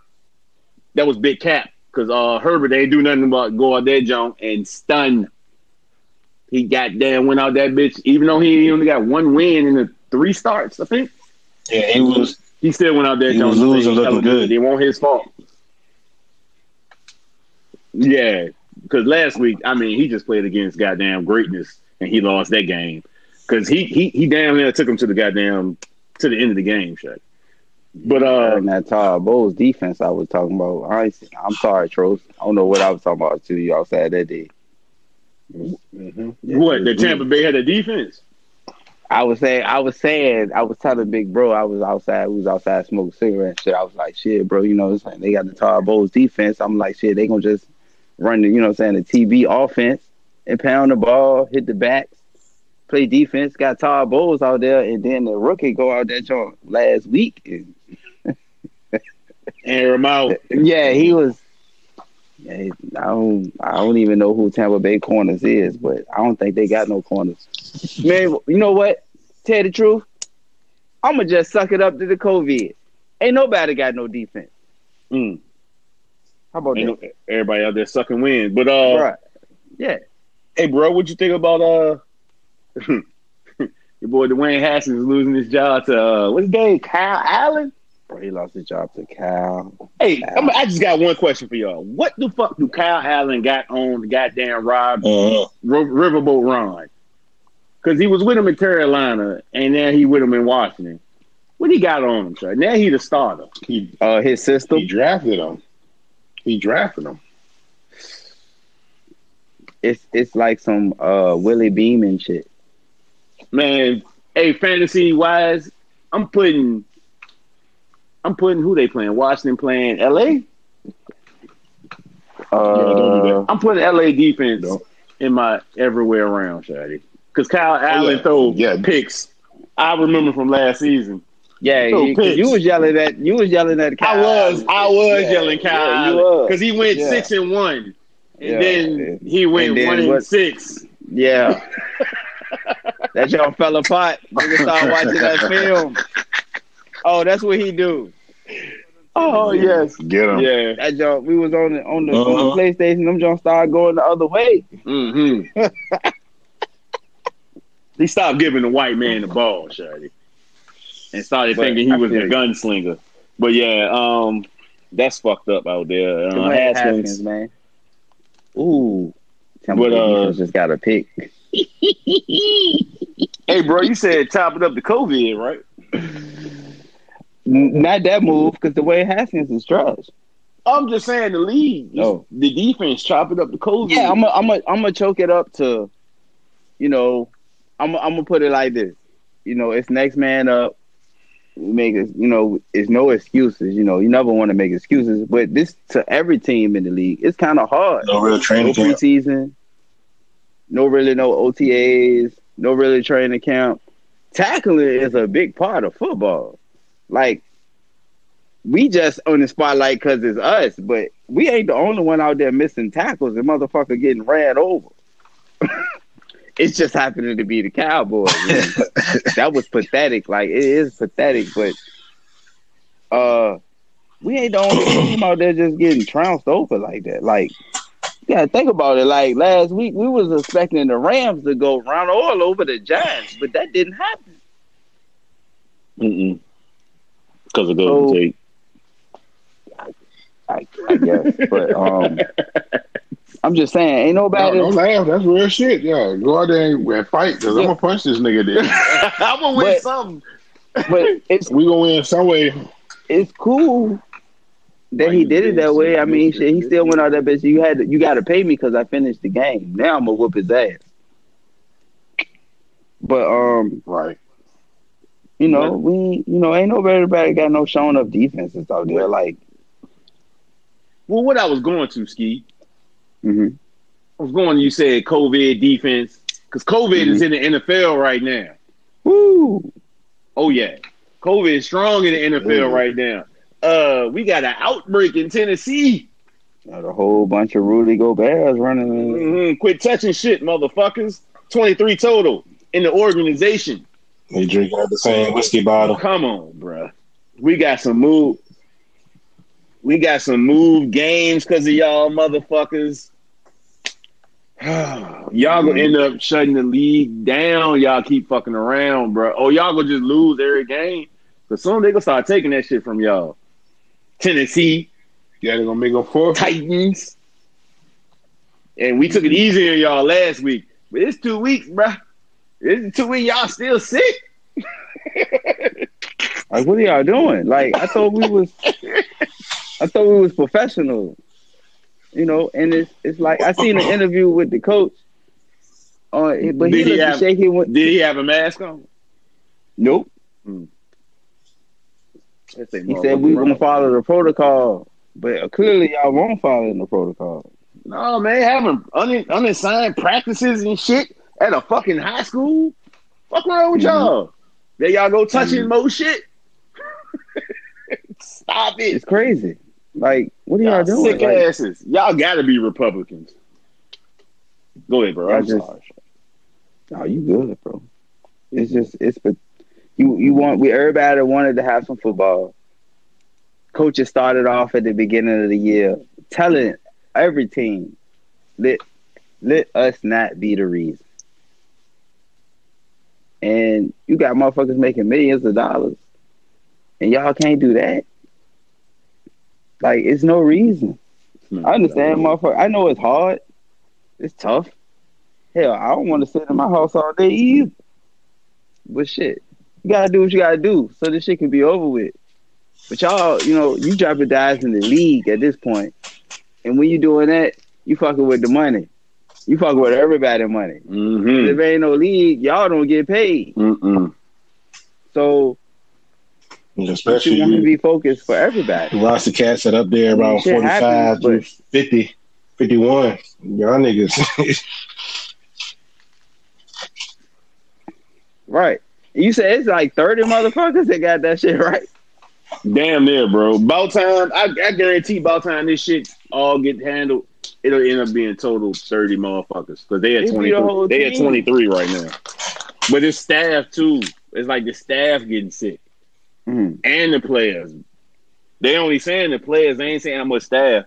That was big cap because uh Herbert they ain't do nothing but go out there, John, and stun. He got damn went out that bitch, even though he only got one win in the three starts. I think Yeah, he was. he still went out there. He John, was losing, looking good. It won't his fault. Yeah, because last week, I mean, he just played against goddamn greatness, and he lost that game because he he he damn near took him to the goddamn to the end of the game, shit. But uh, and that Todd Bowles defense I was talking about. I I'm sorry, Tros. I don't know what I was talking about to y'all said that day. Mhm. Yeah, what the Tampa. Bay had a defense. I was saying, I was saying, I was telling Big Bro, I was outside, we was outside smoking cigarette and shit. I was like, shit, bro, you know, it's like they got the Todd Bowles defense. I'm like, shit, they gonna just run the, you know, what I'm saying the TB offense and pound the ball, hit the backs, play defense. Got Todd Bowles out there, and then the rookie go out there joint last week. And, Air him out. yeah, he was. I don't. I don't even know who Tampa Bay corners is, but I don't think they got no corners. Man, you know what? Tell the truth, I'ma just suck it up to the COVID. Ain't nobody got no defense. Mm. How about Ain't that, no- everybody out there sucking wind. But uh, Bruh. Yeah, hey, bro, what you think about uh? [LAUGHS] Your boy Dwayne Haskins is losing his job to uh, what's his name? Kyle Allen. Bro, he lost his job to Cal. Hey, I'm, I just got one question for y'all. What the fuck do Kyle Allen got on the goddamn Rob Mhm. Ro- Riverboat Ron? Because he was with him in Carolina, and now he with him in Washington. What he got on him, sir? Now he the starter. He Uh, his system. he drafted him. He drafted him. It's it's like some uh Willie Beam and shit. Man, hey, fantasy wise, I'm putting, I'm putting who they playing? Washington playing L.A. Uh, don't do. I'm putting L.A. defense No. in my everywhere around, Shady. Because Kyle Allen yeah. throw Yeah. picks. I remember from last season. Yeah, Throw you, 'cause picks. you was yelling at you was yelling at I Kyle was, I was Yeah, yelling Kyle yeah, Allen because he went Yeah. six and one, and Yeah. then he went And then one and what- six. Yeah. [LAUGHS] that y'all fell apart. Nigga start watching that film. [LAUGHS] Oh, that's what he do. Oh yes, Get him. yeah. That joint, we was on the on the, on Uh-huh. the PlayStation. Them joints started going the other way. hmm [LAUGHS] he stopped giving the white man the ball, Shady, and started But thinking he I was a feel you. gunslinger. But yeah, um, that's fucked up out there. Uh, Haskins, Haskins, man. Ooh. Tell me But, the uh, just got a pick. [LAUGHS] hey, bro, you said chopping up the COVID, right? [LAUGHS] N- Not that move because the way Haskins is trash. I'm just saying the league, Oh. the defense chopping up the COVID. Yeah, I'm a, I'm a, I'm gonna choke it up to, you know, I'm I'm gonna put it like this. You know, it's next man up. We Make it, you know, it's no excuses. You know, you never want to make excuses, but this to every team in the league, it's kind of hard. No real training camp. preseason, no really no OTAs, no really training camp. Tackling is a big part of football. Like we just on the spotlight because it's us, but we ain't the only one out there missing tackles and motherfucker getting ran over. [LAUGHS] it's just happening to be the Cowboys. [LAUGHS] that was pathetic. Like it is pathetic, but uh, we ain't the only [CLEARS THROAT] team out there just getting trounced over like that. Like you gotta think about it. Like last week, we was expecting the Rams to go run all over the Giants, but that didn't happen. Mm-mm. Because of Golden So- Tate. I, I guess, but um, I'm just saying, ain't No, nobody. don't laugh. That's real shit. Yeah, go out there and, and fight because I'm gonna punch this nigga. Then [LAUGHS] I'm gonna win But- something. But it's we gonna win some way. it's cool that Why he did it that way. I mean, shit, he still went out that bitch. You had to, you got to pay me because I finished the game. Now I'm gonna whoop his ass. But um, Right. You know, we you know ain't nobody got no showing up defenses out there. Like, Well, what I was going to, Ski, mhm. I was going. You said COVID defense because COVID is in the NFL right now. woo, Oh yeah, COVID is strong in the NFL Mhm. right now. Uh, we got an outbreak in Tennessee. Got a whole bunch of Rudy Gobert's running. Mhm, Quit touching shit, motherfuckers. Twenty three total in the organization. They drinking out the same whiskey bottle. Come on, bruh. We got some move. We got some move games because of y'all motherfuckers. [SIGHS] y'all gonna end up shutting the league down. Y'all keep fucking around, bro. Oh, y'all gonna just lose every game. Cause soon they gonna start taking that shit from y'all. Tennessee, Yeah, they're gonna make a four. Titans. And we took it easy on y'all last week. But it's two weeks, bruh. It's two weeks. Y'all still sick. [LAUGHS] Like, what are y'all doing? Like, I thought we was, I thought we was professional, you know. And it's it's like I seen an interview with the coach, uh, but he Did he looked have- shaky. When, Did he have a mask on? nope. He said we gonna follow the protocol, but clearly y'all won't follow the protocol. No, man, having un- unassigned practices and shit at a fucking high school. Fuck wrong with y'all? There y'all go touching Mhm. more shit. [LAUGHS] Stop it. It's crazy. Like, what are y'all, Y'all doing? sick Like, asses. Y'all gotta be Republicans. Go ahead, bro. I I'm just- sorry. Oh, you good, bro. It's just it's but you you want we everybody wanted to have some football. Coaches started off at the beginning of the year telling every team, let let us not be the reason. And you got motherfuckers making millions of dollars, and y'all can't do that. Like it's no reason. I understand, motherfucker. I know it's hard. It's tough. Hell, I don't want to sit in my house all day either. But shit, you gotta do what you gotta do so this shit can be over with. But y'all, you know, you jeopardizing the league at this point. And when you doing that, you fucking with the money. You fuck with everybody money. Mm-hmm. If there ain't no league, y'all don't get paid. Mm-mm. So Especially you want to be focused for everybody. the roster cats set up there around Shit 45 happens, but- 50, 51. Y'all niggas. [LAUGHS] Right. You said it's like 30 motherfuckers that got that shit right. Damn near, bro. About time. I, I guarantee about time this shit all get handled, it'll end up being total thirty motherfuckers because they at It'd twenty the They at twenty three right now. But it's staff too. It's like the staff getting sick Mhm. and the players. They only saying the players. They ain't saying how much staff.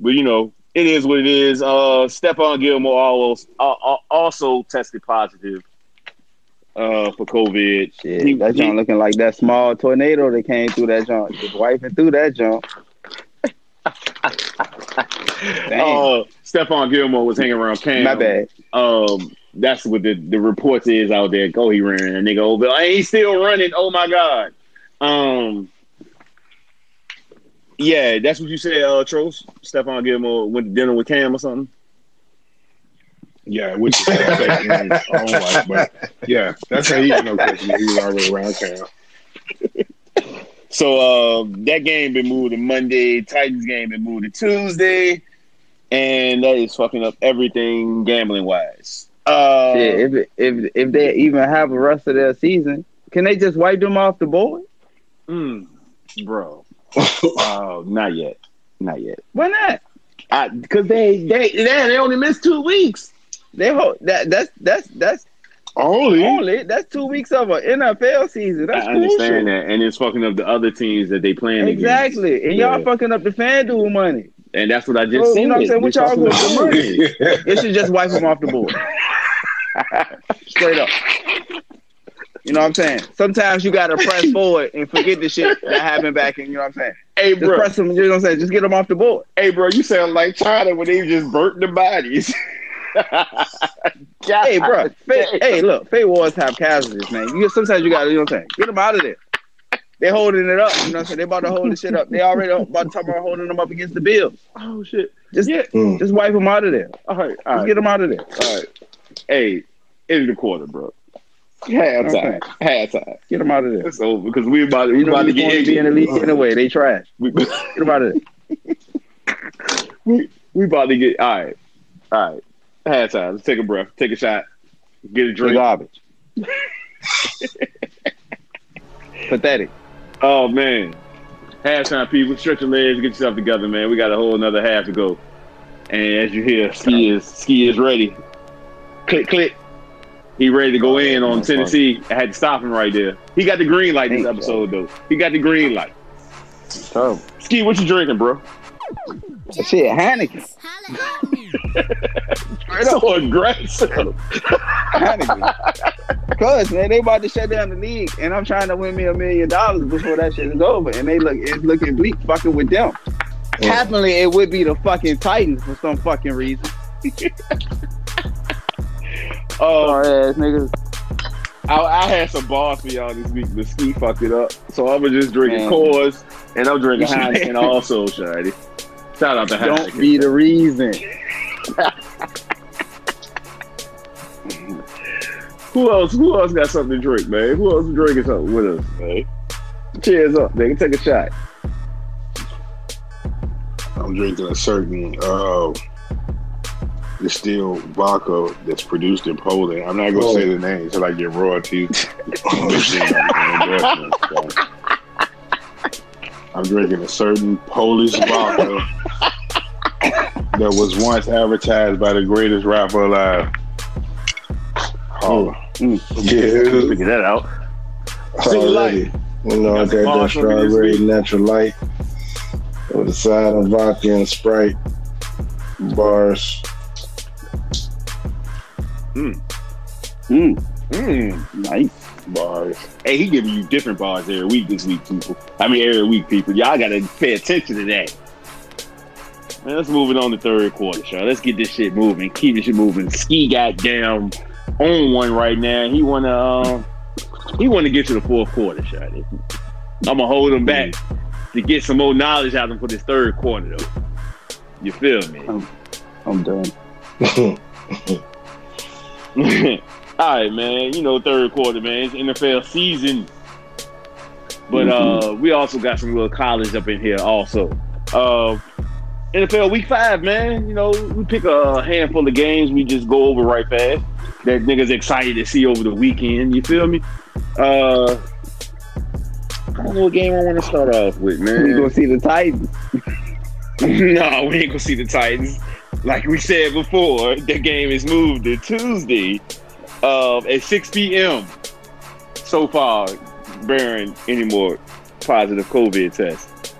But you know, it is what it is. Uh, Stephon Gilmore almost uh, uh, also tested positive uh, for COVID. Shit, He- that joint looking like that small tornado that came through that joint. Just wiping through that joint. [LAUGHS] [LAUGHS] Damn. Uh, Stephon Gilmore was hanging around Cam. My bad. Um, that's what the, the reports is out there. Go, he ran a nigga over. And he's still running. Oh my god. Um, yeah, that's what you said. Uh, Tros. Stephon Gilmore went to dinner with Cam or something. Yeah, which is second. I don't but yeah, that's how he you know he was already around town. So uh, that game been moved to Monday. Titans game been moved to Tuesday, and that is fucking up everything gambling wise. Uh, Shit, if if if they even have a rest of their season, can they just wipe them off the board? mm, bro. Oh, [LAUGHS] not yet. Not yet. Why not? Because they they they they only missed two weeks. They hold that that's that's that's Only only that's two weeks of an NFL season. That's I understand crucial. that, and it's fucking up the other teams that they playing against. Exactly, and y'all fucking up the FanDuel money. and that's what I just Bro, said. you know what I'm saying? What y'all with the money? [LAUGHS] They should just wipe them off the board. [LAUGHS] Straight up. You know what I'm saying? Sometimes you gotta press [LAUGHS] forward and forget the shit that happened back in. You know what I'm saying? Hey, Just bro. press them. You know what I'm saying? Just get them off the board. Hey, bro. You sound like China when they just burnt the bodies. [LAUGHS] Hey, bro. Fa- [LAUGHS] hey, look. Fate wars have casualties, man. You sometimes you gotta. You know what I'm saying? Get them out of there. They're holding it up. You know what I'm saying? They about to hold the shit up. They already about to talk about holding them up against the Bills. Oh shit. Just Yeah. Mm. just wipe them out of there. All right. All Just right. get them out of there. All right. Hey, it's the quarter, bro. Halftime. Halftime. Get them out of there. It's over because we about we You know about to these get boys be in the injured. league anyway. They trash. We, Get them out of there. [LAUGHS] we we about to get all right. All right. Halftime. Let's take a breath. Take a shot. Get a drink. garbage. [LAUGHS] Pathetic. Oh man. Halftime people, stretch your legs, get yourself together, man. We got a whole another half to go. And as you hear, ski is ski is ready. Click click. He ready to go oh, in on that's funny. Tennessee. I had to stop him right there. He got the green light this episode though. He got the green light. Terrible. Ski, what you drinking, bro? Shit, Heineken. so aggressive. Heineken. Cause man, they about to shut down the league, and I'm trying to win me a million dollars before that shit is over, and they look it's looking bleak, fucking with them. Happily, it would be the fucking Titans for some fucking reason. [LAUGHS] oh, Sorry ass niggas. I, I had some bars for y'all this week, but Ski fucked it up. So I'm just drinking Man. Coors, and I'm drinking Heineken also, Shady. Shout out to Heineken. Don't be the reason. Who else? Who else got something to drink, man? Who else is drinking something with us, man? Cheers up, nigga. Take a shot. I'm drinking a certain uh, distilled vodka that's produced in Poland. I'm not gonna Oh. say the name until I get royalties. [LAUGHS] [LAUGHS] So, I'm drinking a certain Polish vodka [LAUGHS] that was once advertised by the greatest rapper alive. Holla. Yeah, Figure that out. Sing already. You know, I Got that bars for me this strawberry natural light with a side of vodka and Sprite bars. Mm, Mm. nice. Bars. Hey, he giving you different bars every week this week, people. I mean, every week, people. Y'all got to pay attention to that. Man, let's move it on to third quarter, y'all. Let's get this shit moving. Keep this shit moving. Ski got down on one right now. He wanna, um, he want to get to the fourth quarter, y'all. I'm gonna hold him back to get some more knowledge out of him for this third quarter, though. You feel me? I'm done. [LAUGHS] [LAUGHS] [LAUGHS] All right, man. You know, third quarter, man. It's NFL season. But uh we also got some little college up in here also. Uh NFL week five, man. You know, we pick a handful of games we just go over right fast. That niggas excited to see over the weekend. You feel me? Uh I don't know what game I want to start off with, [LAUGHS] man. We gonna see the Titans. [LAUGHS] no, we ain't gonna see the Titans. Like we said before, the game is moved to Tuesday uh, at 6 p.m. So far, bearing any more positive COVID tests.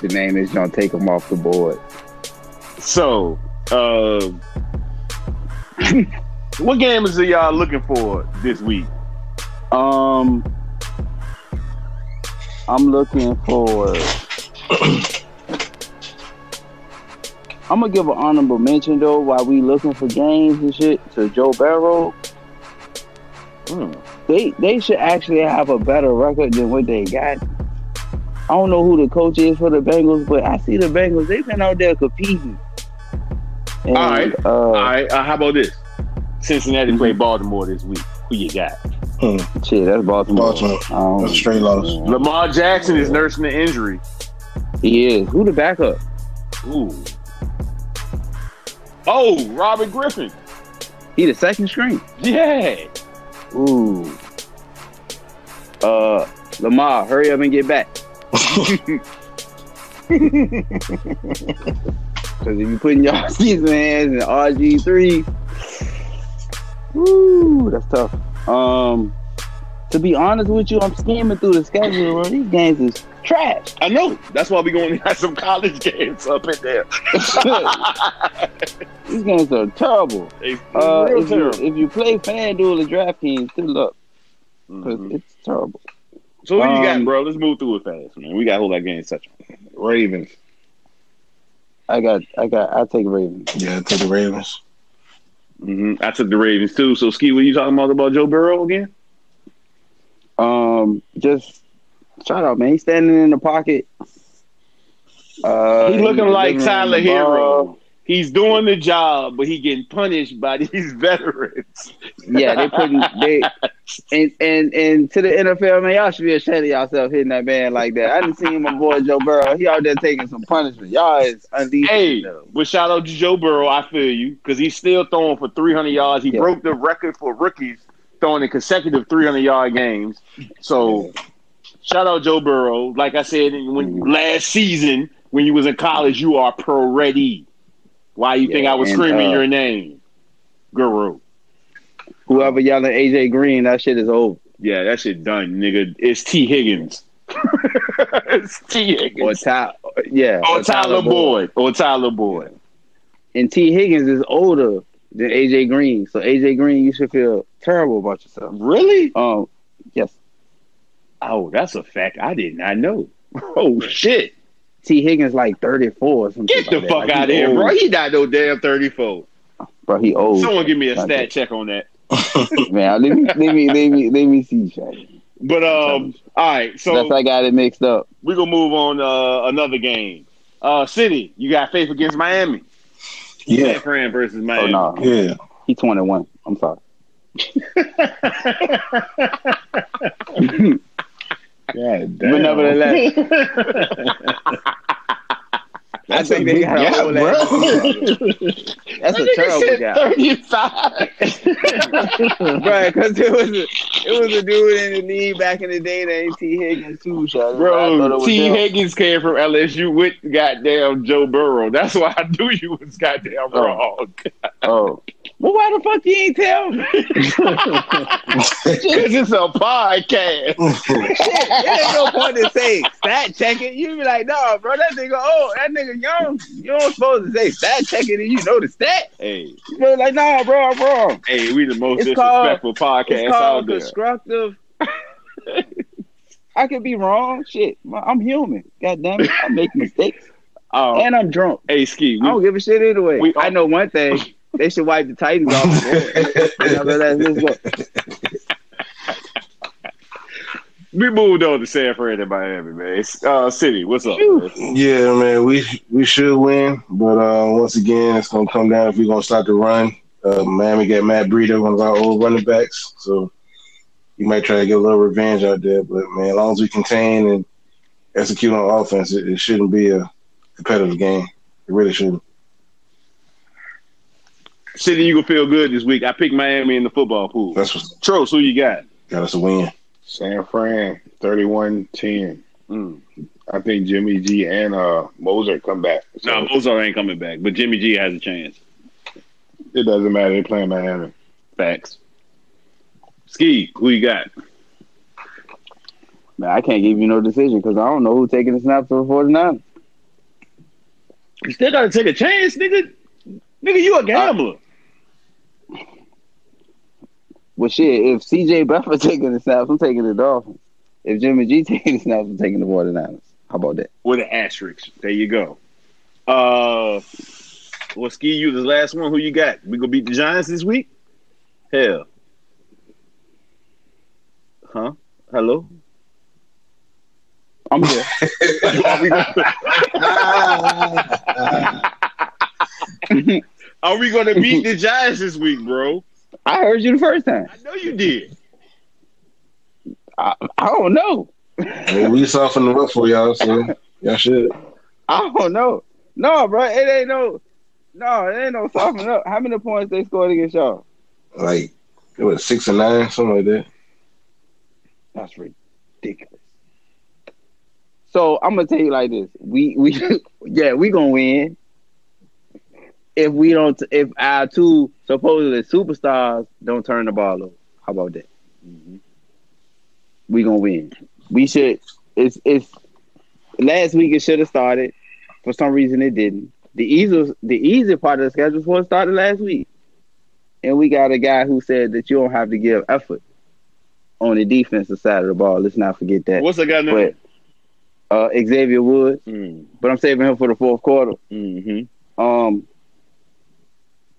The name is gonna take them off the board. So, uh, [LAUGHS] what games are y'all looking for this week? Um, I'm looking for. [CLEARS THROAT] I'm gonna give an honorable mention though while we looking for games and shit to Joe Burrow. Hmm. They they should actually have a better record than what they got. I don't know who the coach is for the Bengals, but I see the Bengals. They've been out there competing. And, All right. Uh, All right, uh, how about this? Cincinnati played Baltimore this week. Who you got? Shit, that's Baltimore. Baltimore. Um, That's a straight loss. Lamar Jackson is nursing the injury. He is. Who the backup? Ooh. Oh, Robert Griffin. He the second string. Yeah. Ooh. Uh, Lamar, hurry up and get back. [LAUGHS] Because if you putting your [LAUGHS] season hands in RG three, woo, that's tough. Um, to be honest with you, I'm skimming through the schedule. Bro. These games is trash. I know. That's why we going [LAUGHS] to have some college games up in there. [LAUGHS] These games are terrible. They Uh, real if you if you play FanDuel or DraftKings, good luck because Mhm. it's terrible. So what you got, um, bro? Let's move through it fast, man. We got a whole lot of games to. Ravens. I got I got I take Ravens. Yeah, to the Ravens. hmm I took the Ravens too. So Ski, what you talking about about Joe Burrow again? Um, just shout out, man. He's standing in the pocket. Uh, He looking he's like Tyler. Herro. He's doing the job, but he getting punished by [LAUGHS] these veterans. Yeah, they putting they And and and to the NFL, man, y'all should be ashamed of yourself hitting that man like that. I didn't see my boy Joe Burrow. He out there taking some punishment. Y'all is undecent. Hey, though. but shout out to Joe Burrow. I feel you because he's still throwing for 300 yards. He Yeah. broke the record for rookies throwing in consecutive 300 yard games. So shout out Joe Burrow. Like I said when last season when you was in college, you are pro ready. Why you think I was and, screaming uh, your name, Guru? Whoever yelling AJ Green, that shit is over. Yeah, that shit done, nigga. It's Tee Higgins. [LAUGHS] it's T Or Higgins. Ty, yeah, Or Tyler Boyd. Or Tyler Boyd. And Tee Higgins is older than AJ Green, so AJ Green, you should feel terrible about yourself. Really? Um, Oh, that's a fact I did not know. [LAUGHS] Oh shit. Tee Higgins like thirty four or something. Get the like fuck. Like, out of here, bro. He not no damn 34. Bro, he old. Someone give me a stat that. check on that. [LAUGHS] Man, let me let me let me let me see, Shaq. But um, all right, so That's I got it mixed up. we're gonna move on uh another game. Uh City, you got faith against Miami. Yeah, San Fran versus Oh Miami. no, yeah. he twenty one. I'm sorry. [LAUGHS] God damn. But nevertheless, [LAUGHS] I think they got yeah, a whole bro. [LAUGHS] That's a terrible guy, 35. [LAUGHS] bro. Because it was a, it was a dude in the league back in the day named Tee Higgins too, Shaq. I thought it Bro, T him. Higgins came from LSU with goddamn Joe Burrow. That's why I knew you was goddamn Oh. wrong. Oh, well, why the fuck you ain't tell me? Because [LAUGHS] it's a podcast. [LAUGHS] Shit, it ain't no point to say stat checking. You be like, no, bro, that nigga old, that nigga young. You don't supposed to say stat checking and you know the stat. Hey, You be like, nah, bro, I'm wrong. hey, we the most It's called- disrespectful podcast It's out called there. constructive. [LAUGHS] I could be wrong. Shit, I'm human. God damn it, I make mistakes, Um, and I'm drunk. hey, Ski, I don't give a shit anyway. we- I know one thing: they should wipe the Titans off the board. Nevertheless, let's we moved on to San Fran and Miami, man. Uh, City, what's up? Man? Yeah, man, we we should win, but uh, once again, it's gonna come down if we're gonna start the run. Uh, Miami got Matt Breida, one of our old running backs, so he might try to get a little revenge out there. But man, as long as we contain and execute on offense, it, it shouldn't be a competitive game. It really shouldn't. City, you gonna feel good this week. I picked Miami in the football pool. That's what Tros, who you got? got us a win. San Fran, 31-10. Mm. I think Jimmy G and uh, Mostert come back. So No, Mostert ain't coming back, but Jimmy G has a chance. it doesn't matter. They playing Miami. Facts. Ski, who you got? Man, I can't give you no decision because I don't know who's taking the snaps for 49ers. You still gotta take a chance, nigga. Nigga, you a gambler. Well, shit, if CJ Beathard [LAUGHS] taking the snaps, I'm taking the Dolphins. If Jimmy G [LAUGHS] taking the snaps, I'm taking the 49ers. How about that? with an asterisk. There you go. Uh, well, Ski, you the last one. Who you got? We gonna beat the Giants this week? Hell. Huh? Hello? I'm here. Are we gonna, are we gonna beat the Giants this week, bro? I heard you the first time. I know you did. I, I don't know. I mean, we softened the rough for y'all, so y'all should. [LAUGHS] I don't know. No, bro, it ain't no. No, it ain't no softening up. How many points they scored against y'all? Like it was six and nine, something like that. That's ridiculous. So I'm gonna tell you like this: we we [LAUGHS] yeah we gonna win if we don't if our two supposedly superstars don't turn the ball over. How about that? We gonna win. We should. It's it's last week it should have started. For some reason it didn't. The easy the easy part of the schedule was started last week, and we got a guy who said that you don't have to give effort on the defensive side of the ball. Let's not forget that. What's the guy name? But uh, Xavier Woods, Mm, but I'm saving him for the fourth quarter. mm-hmm. Um,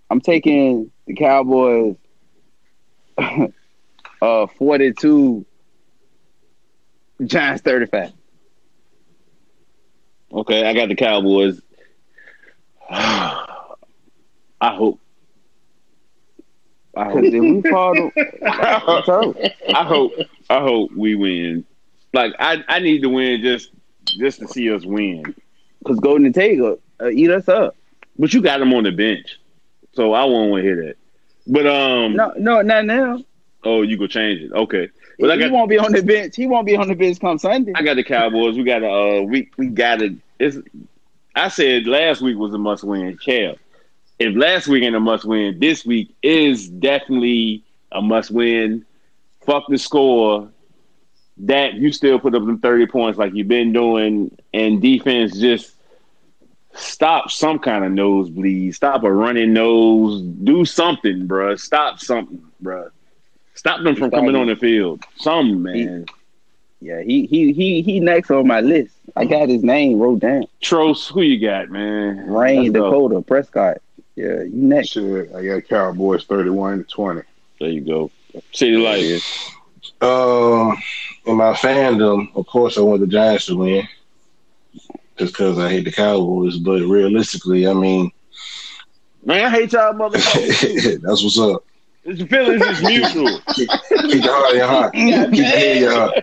I'm taking the Cowboys [LAUGHS] uh 42 Giants 35. Okay, I got the Cowboys. [SIGHS] I hope. I hope we that's. [LAUGHS] I hope I hope we win. Like I, I need to win just just to see us win. Cause Golden Tate uh, eat us up. But you got him on the bench, so I won't want to hear that. But um, No, no, not now. oh, you go change it. Okay, but he got won't be on the bench. He won't be on the bench come Sunday. I got the Cowboys. We got a uh, we we got to. It's. I said last week was a must win. Cal. If last week ain't a must win, this week is definitely a must win. Fuck the score. That you still put up them thirty points like you've been doing, and defense just stop some kind of nosebleed. Stop a running nose. Do something, bruh. Stop something, bruh. Stop them from coming on the field. Some man. Yeah, he he he he next on my list. I got his name wrote down. Tros, who you got, man? Rain Let's go. Dakota Prescott. Yeah, you next. Shit, I got Cowboys 31 20. There you go. City Light. Uh, in my fandom, of course, I want the Giants to win, just because I hate the Cowboys. But realistically, I mean, Man, I hate y'all motherfuckers. [LAUGHS] that's what's up. This feelings is mutual. [LAUGHS] Keep your heart in your heart. Keep your head in your heart.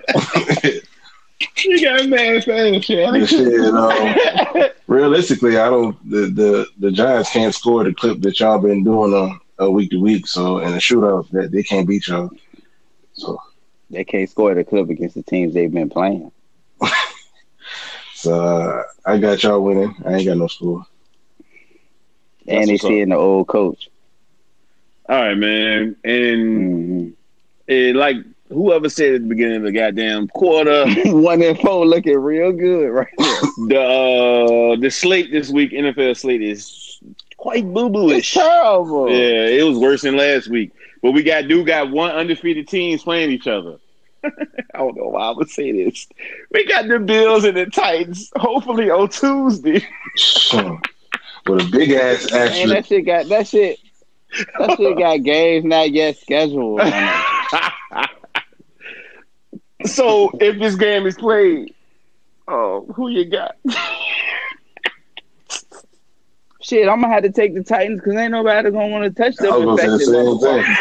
You got mad fans, But shit, [LAUGHS] um, realistically, I don't. The, the the Giants can't score the clip that y'all been doing on uh, week to week. So in a shootout, that they can't beat y'all. So They can't score the clip against the teams they've been playing. So uh, I got y'all winning. I ain't got no score. And That's they what's seeing the old coach. All right, man. And, Mhm. and like whoever said at the beginning of the goddamn quarter, [LAUGHS] One and four looking real good right now. [LAUGHS] the uh, the slate this week, NFL slate is quite boo It's boo-ish. terrible. Yeah, it was worse than last week. But we got do got one undefeated teams playing each other. [LAUGHS] I don't know why I would say this. We got the Bills and the Titans. Hopefully on Tuesday. With a big ass Man, action. that shit got that shit. That shit got games not yet scheduled. [LAUGHS] so if this game is played, oh, who you got? Shit, I'm gonna have to take the Titans because ain't nobody gonna want to touch I them. was gonna say the same thing.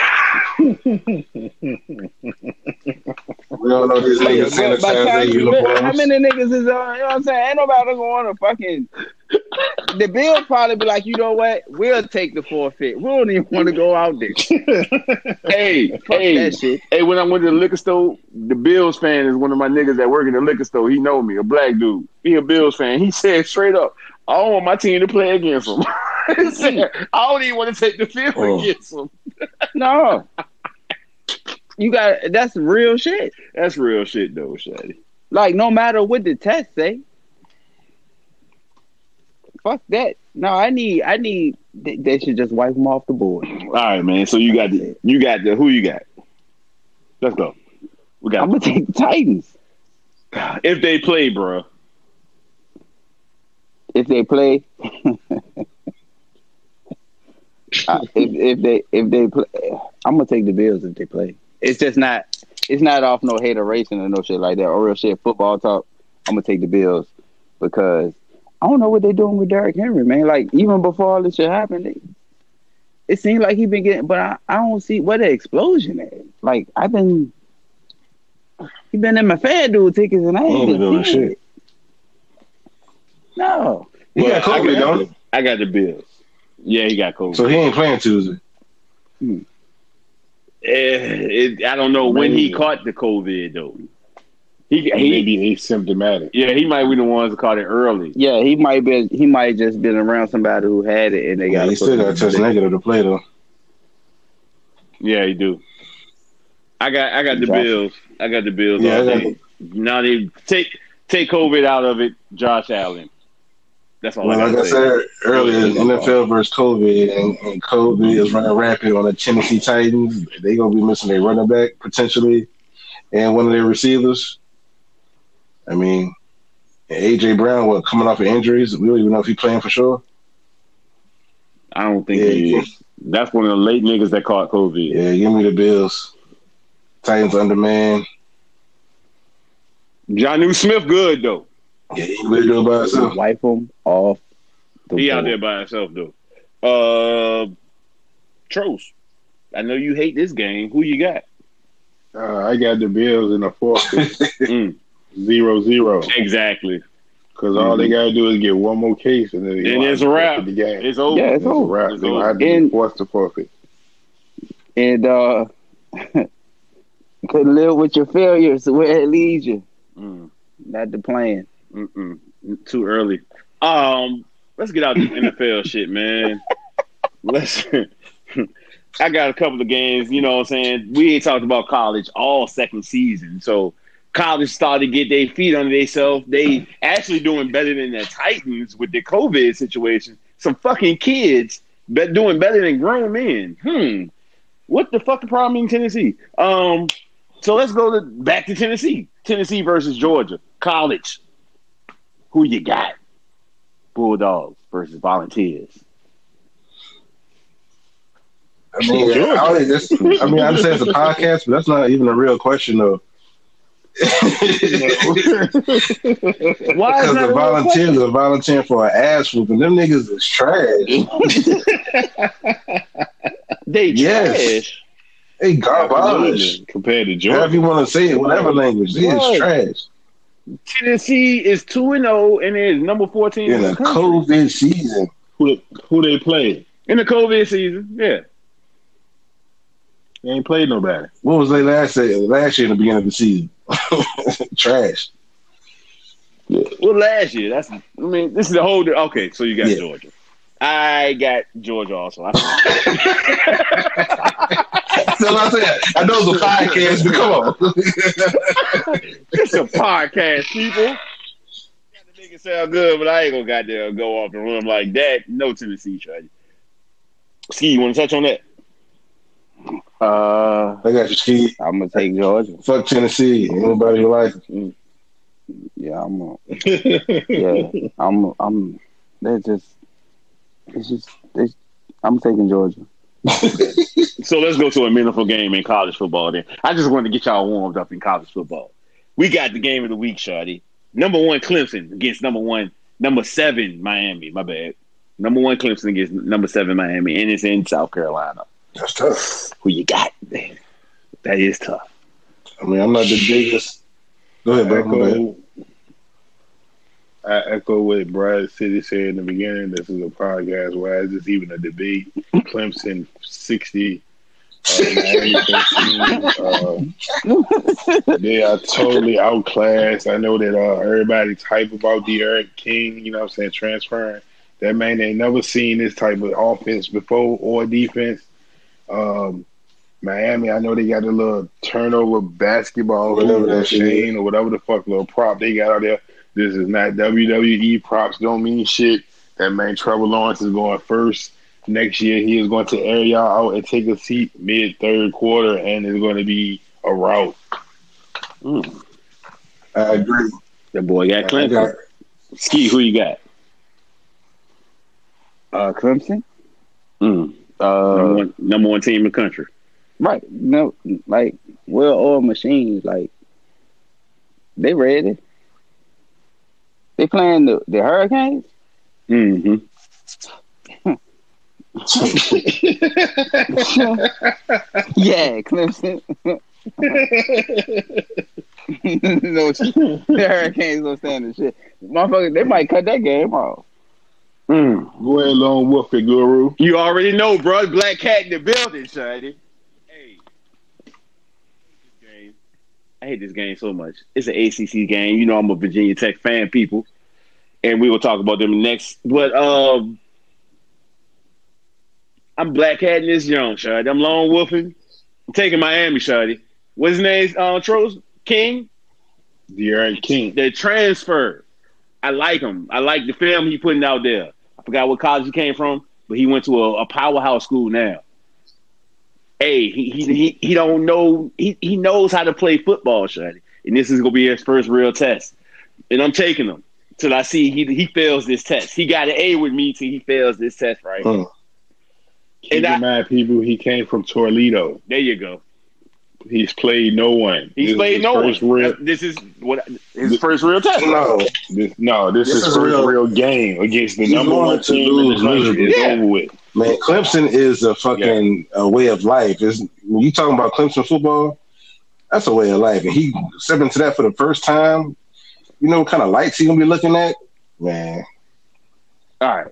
We don't know these niggas By- by sanitize their time- uniforms. How many niggas is on? You know what I'm saying? Ain't nobody gonna want to fucking. The Bills probably be like, you know what? We'll take the forfeit. We don't even want to go out there. [LAUGHS] hey, Fuck hey, that shit. hey, when I went to the liquor store, the Bills fan is one of my niggas that work in the liquor store. He know me, a black dude. He a Bills fan. He said straight up, I don't want my team to play against them. [LAUGHS] I don't even want to take the field Oh. against them. No. You got that's real shit. That's real shit though, Shady. Like no matter what the test say. Fuck that. No, I need I need they, they should just wipe them off the board. All right, man. So you got the you got the who you got? Let's go. We got I'm gonna take the Titans. if they play, bro. If they play [LAUGHS] If if they if they play I'm gonna take the Bills if they play. It's just not it's not off no hateration or no shit like that or real shit football talk. I'm gonna take the Bills because I don't know what they're doing with Derrick Henry, man. Like even before all this shit happened, they, it seemed like he been getting, but I, I don't see where the explosion at. Like I've been, he been in my fan dude tickets and I He ain't ain't been doing shit. it. No, He Well, got I COVID, got- don't? I got the Bills. Yeah, he got COVID. So he ain't playing Tuesday. Eh, it, I don't know when he caught the COVID though. He He may be asymptomatic. yeah he might be the ones that caught it early. yeah, he might be, he might just been around somebody who had it and they Yeah, got. he still got to test negative to play though. Yeah, he do. I got I got the Josh. Bills. I got the Bills. Yeah, all I got- day. Now they take take COVID out of it. Josh Allen. That's all Well, I like I said earlier, NFL versus COVID, and, and COVID is running rapid on the Tennessee Titans. They gonna be missing their running back potentially, and one of their receivers. I mean, AJ Brown, what coming off of injuries? We don't even know if he's playing for sure. I don't think Yeah, he is. That's one of the late niggas that caught COVID. Yeah, give me the Bills. Titans under undermanned. Jonnu Smith good though. Yeah, he really do it by himself. wipe them off. The He out there by himself though. Uh Tros. I know you hate this game. Who you got? Uh, I got the Bills in the fourth, [LAUGHS] Mm, zero zero. exactly. Because all they gotta do is get one more case, and then they And it's a wrap. The game. It's over. Yeah, it's It's a over. wrap. It's They gonna over. have to And- be forced to forfeit. And uh [LAUGHS] couldn't live with your failures where it leads you. Mm, Not the plan. Mm-mm. Too early. Um, let's get out this [LAUGHS] NFL shit, man. Let's. [LAUGHS] I got a couple of games. You know what I'm saying? We ain't talked about college all second season, so college started to get their feet under themselves. They actually doing better than the Titans with the COVID situation. Some fucking kids but doing better than grown men. Hmm. What the fuck the problem in Tennessee? Um, so let's go to back to Tennessee. Tennessee versus Georgia. College. Who you got? Bulldogs versus Volunteers. I mean, I, don't- this- I mean, I understand it's a podcast, but that's not even a real question, though. [LAUGHS] Why is Because the volunteers are volunteering for an ass whooping. Them niggas is trash. [LAUGHS] They Yes. trash. They garbage. compared to However Georgia. you want to say it, whatever language. They is trash. Tennessee is two and zero and is number fourteen In in a the. COVID season. Who who they play? in the COVID season. Yeah, They ain't played nobody. What was they last say, last year in the beginning of the season? [LAUGHS] trash. well, last year. That's. I mean, this is the whole. Okay, so you got Yeah. Georgia. I got Georgia also. [LAUGHS] [LAUGHS] I, So I said, I know it's a podcast, but come on. it's a podcast, people. Got to make it sound good, but I ain't gonna goddamn go off the room like that. No Tennessee, Shady. Ski, you want to touch on that? Uh I got your ski. I'm gonna take Georgia. Fuck Tennessee. Anybody who like it. Yeah, I'm a, yeah, I'm I'm they're just it's just they, I'm taking Georgia. So let's go to a meaningful game in college football. Then I just wanted to get y'all warmed up in college football. We got the game of the week, Shawty. Number one Clemson against number one, number seven Miami. My bad. Number one Clemson against number seven Miami, and it's in South Carolina. That's tough. Who you got? Man, that is tough. I mean, I'm not the biggest. Go ahead, bro. Go ahead. echo, I echo what Brad City said in the beginning. This is a podcast. Why is this even a debate? Clemson sixty, uh, Uh, they are totally outclassed. I know that uh, everybody's hype about D'Eriq King. You know, what I'm saying transferring. That man ain't never seen this type of offense before or defense. Um, Miami, I know they got a little turnover basketball Whatever that chain or whatever the fuck little prop they got out there. This is not WWE props. Don't mean shit. That man Trevor Lawrence is going first next year. He is going to air y'all out and take a seat mid third quarter, and it's going to be a rout. Mm. I agree. That boy got I Clemson. Ski, who you got? Uh Clemson? Mm. Uh number, one, number one team in the country. right. No like well oiled machines, like they ready. They playing the, the Hurricanes? Mm-hmm. [LAUGHS] yeah, Clemson. [LAUGHS] no, the Hurricanes don't stand the shit. Motherfucker, they might cut that game off. Mm. Go ahead, Lone Wolf and Guru. You already know, bro. Black Cat in the building, Shady. Hey. This game- I hate this game so much. It's an ACC game. You know I'm a Virginia Tech fan, people. And we will talk about them next. But um, I'm Black Cat in this young, Shady. I'm lone wolfing. I'm taking Miami, Shady. What's his name? Uh, Tros King? D'Eriq King. the transfer. I like him. I like the film he putting out there. I forgot what college he came from, but he went to a, a powerhouse school now. Hey, he he he, he don't know he, he knows how to play football, Shady. And this is gonna be his first real test. And I'm taking him till I see he he fails this test. He got an A with me till he fails this test, right? Mm. Keep And in I- mind, people, he came from Toledo. There you go. He's played no one. He's This is played no one. first Real, This is what his first real test. no, this, no, this, This is is first real. real, game against the He's number going one to team in the lose country. miserably. It's Yeah. over with. Man, Clemson is a fucking a way of life. Is when you talking about Clemson football, that's a way of life. And he stepped into that for the first time. You know what kind of lights he gonna be looking at? Man, All right,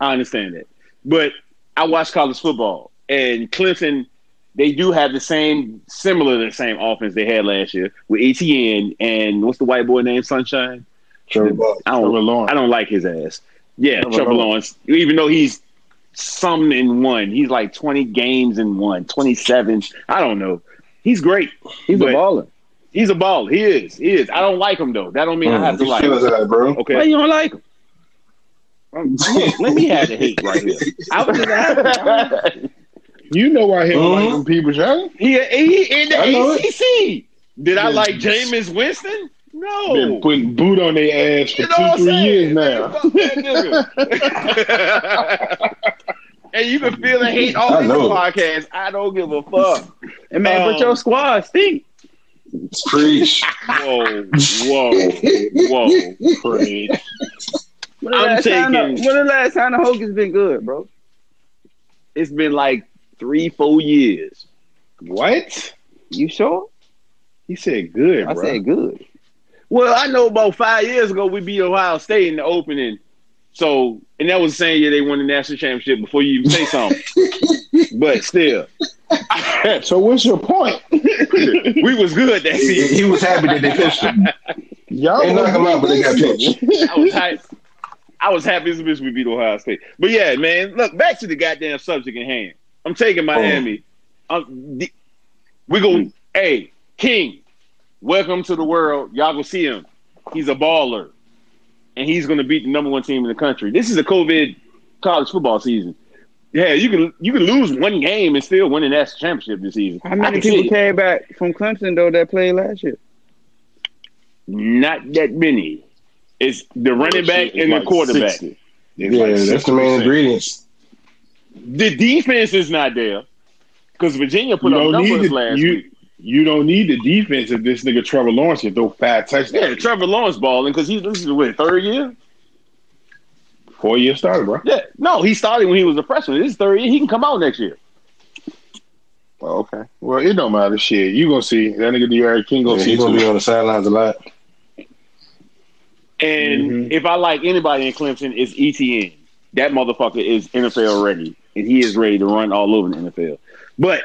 I understand that, but I watch college football, and Clemson, they do have the same, similar to the same offense they had last year with Etienne and what's the white boy name? Sunshine. Trevor Ball. I don't, Trevor Lawrence. I don't like his ass. Yeah, Trevor Trevor, Lawrence. Lawrence. Even though he's some in one, he's like twenty games in one, 27. I don't know. He's great. He's But- a baller. He's a ball. He is. He is. I don't like him though. That don't mean I have to Mm, like him. of that, bro. Why Okay. you don't like him? Um, let me have the hate right here. I was just asking. You know why he don't like people, Charlie? He, he in the I it. ACC. Did I like Jameis Winston? No. Been putting boot on their ass for You know two, three saying? years now. Fuck [LAUGHS] and you can feel the hate all I in the podcast. I don't give a fuck. And man, Um, but your squad stink. Preach. [LAUGHS] Whoa, whoa, whoa. Crazy. When the, I'm last time the, taking- when the last time the Hokies been good, bro? It's been like three, four years. What? You sure? He said good, I bro. said good. Well, I know about five years ago we beat Ohio State in the opening. So, and that was the same year they won the national championship before you even say something. [LAUGHS] but still, so what's your point? [LAUGHS] we was good that he, season. he was happy that they pitched him. Y'all They knocked him out, but they got pinched. I was hyped. I was happy as a bitch we beat Ohio State. But yeah, man, look back to the goddamn subject in hand. I'm taking Miami. Um, the, we go, hey, King, welcome to the world. Y'all go see him. He's a baller, and he's going to beat the number one team in the country. This is a COVID college football season. Yeah, you can you can lose one game and still win the national championship this season. How many people came back from Clemson though that played last year? Not that many. It's the running back and the quarterback. 60. Yeah, like that's the main ingredients. The defense is not there because Virginia put You up don't need numbers the- last you- week. You don't need the defense if this nigga Trevor Lawrence can throw five touchdowns. Yeah, Trevor Lawrence balling because he's this is what third year. Four year starter, bro. Yeah, no, he started when he was a freshman. This is third year. He can come out next year. Oh, okay. Well, it don't matter. Shit, you gonna see that nigga D'Eriq King gonna Yeah, see he's gonna too. be on the sidelines a lot. And Mhm. if I like anybody in Clemson, it's Etienne. That motherfucker is NFL ready, and he is ready to run all over the NFL. But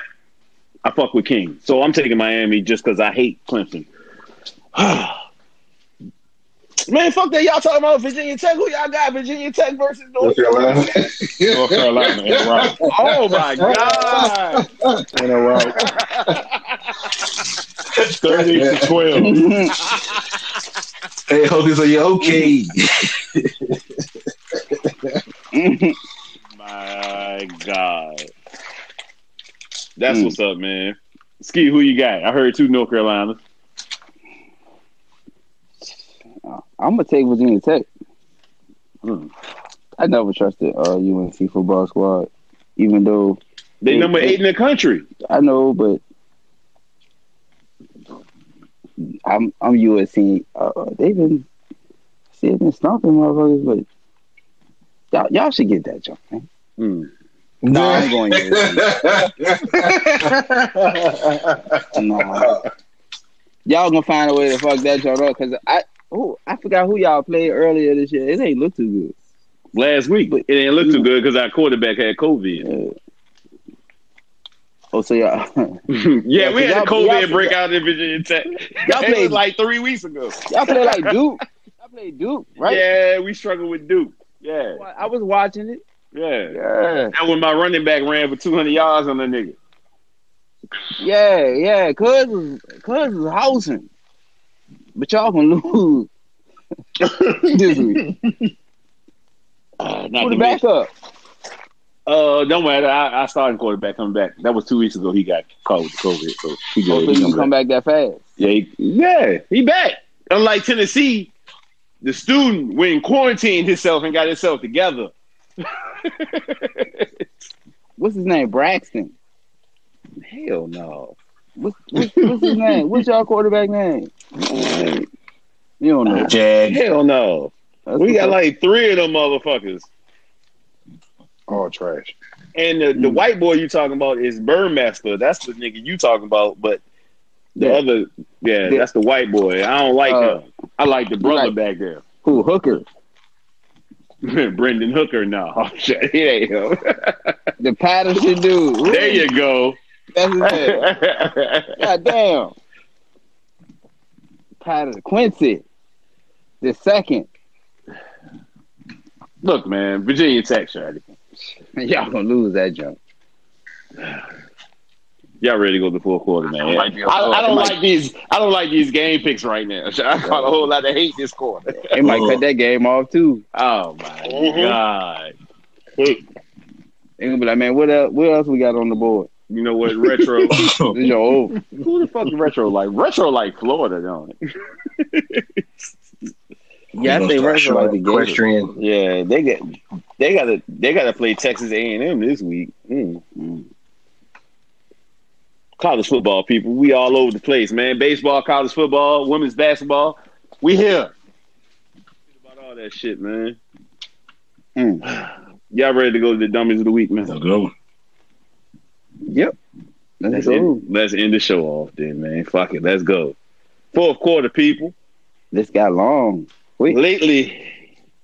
I fuck with King, so I'm taking Miami just because I hate Clemson. [SIGHS] Man, fuck that! Y'all talking about Virginia Tech? Who y'all got? Virginia Tech versus North North Carolina. North Carolina in a. Oh my [LAUGHS] god! In a route. Thirty to twelve. hey, Hokies, are you okay? [LAUGHS] My God. That's Mm. what's up, man. Ski, who you got? I heard two North Carolina. I'm gonna take Virginia Tech. Hmm. I never trusted uh, UNC football squad, even though They Hey, number eight in the country. I know, but I'm I'm USC. Uh, they've been still been stomping motherfuckers, but y'all, y'all should get that jump, man. Hmm. No, I'm going. [LAUGHS] Nah. Y'all gonna find a way to fuck that joint up because I oh I forgot who y'all played earlier this year. It ain't look too good. Last week, but it didn't look too good because our quarterback had COVID. Uh, oh, so y'all [LAUGHS] yeah, we had a COVID breakout in Virginia Tech. Y'all [LAUGHS] played- like three weeks ago. y'all played like Duke. Y'all play Duke, right? Yeah, we struggled with Duke. Yeah, I was watching it. Yeah. Yeah, That when my running back ran for 200 yards on the nigga. yeah, yeah. Cuz was Cuz was housing, but y'all gonna lose [LAUGHS] this week. [LAUGHS] Uh, not Put to it back up. Uh, don't matter. I, I started quarterback coming back. That was two weeks ago. He got caught with COVID, so he Oh, good. so He come can come back that fast. Yeah, he, yeah, he back. Unlike Tennessee, the student went and quarantined himself and got himself together. [LAUGHS] What's his name? Braxton. Hell no. What's, what's, what's his name? What's y'all quarterback name? You don't know. Jag. Hell no. That's We got up. like three of them motherfuckers. All trash. And the, the Mm. white boy you talking about is Burmeister. That's the nigga you talking about. But the Yeah. other, yeah, Yeah. that's the white boy. I don't like Uh, him. I like the brother like- back there. Who Hooker? [LAUGHS] Brendan Hooker. No, oh, it ain't him. The Patterson dude. [LAUGHS] There you go. That's his name. [LAUGHS] God damn. Patterson Quincy. The second. Look, man, Virginia Tech, Shady. Y'all gonna lose that jump. [SIGHS] [SIGHS] [SIGHS] Y'all ready to go to the fourth quarter, man? It might be a I, I don't like these. I don't like these game picks right now. [LAUGHS] I got a whole lot of hate this quarter. They might cut that game off too. Oh my Mhm. god! Wait, They gonna be like, man, what else? What else we got on the board? You know what? Retro. [LAUGHS] This is your old. Who the fuck is retro like? Retro like Florida, don't it? Yeah, I Gonna think start Russell like the equestrian. Yeah, they get they gotta they gotta play Texas A and M this week. Mm, mm. College football, people, we all over the place, man. Baseball, college football, women's basketball, we here. About all that shit, man. Mm. Y'all ready to go to the dummies of the week, man? Let's go. Yep. Let's Let's go. end, let's end the show off, then, man. Fuck it, let's go. Fourth quarter, people. This got long. Wait. Lately,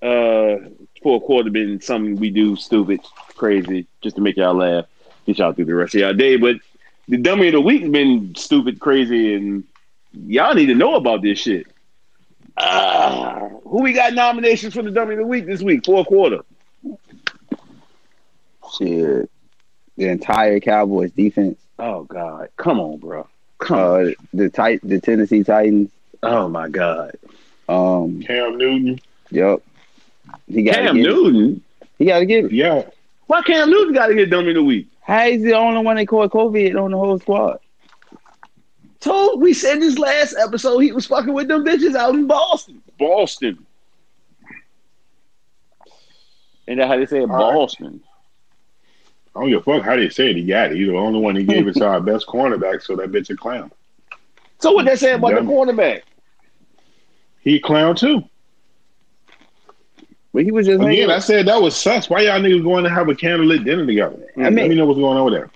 uh, fourth quarter been something we do stupid, crazy, just to make y'all laugh, get y'all through the rest of y'all day. But the dummy of the week has been stupid, crazy, and y'all need to know about this shit. Uh, who we got nominations for the dummy of the week this week? Fourth quarter. Shit. The entire Cowboys defense. Oh God, come on, bro. Come on. Uh, the tit- the Tennessee Titans. Oh my God. Um. Cam Newton. Yep. He got Cam to get. It. Newton. He got to get it. Yeah. Why Cam Newton got to get dummy of the week? How is the only one that caught COVID on the whole squad? Told we said this last episode he was fucking with them bitches out in Boston. Boston. And that how they say it, All right. Boston. I don't give a fuck how they say it. He got it. He's the only one he gave it to our best cornerback, so that bitch a clown. So what they say about Yeah. the cornerback? He clown too. But he was just Again, hanging. I said that was sus. Why y'all niggas going to have a candlelit dinner together? I Let me know what's going on with that.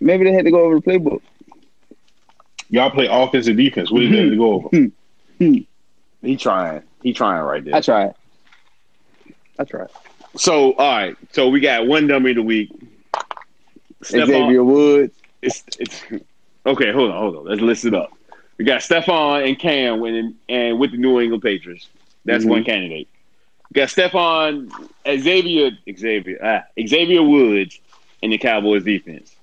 Maybe they had to go over the playbook. Y'all play offense and defense. what What is that to go over? He trying. He trying right there. I tried. I tried. So all right. So we got one dummy of the week. Stephon- Xavier Woods. It's it's okay. Hold on, hold on. Let's list it up. We got Stephon and Cam winning, and with the New England Patriots. That's Mhm. one candidate. We got Stephon, Xavier, Xavier, ah, Xavier Woods, and the Cowboys defense.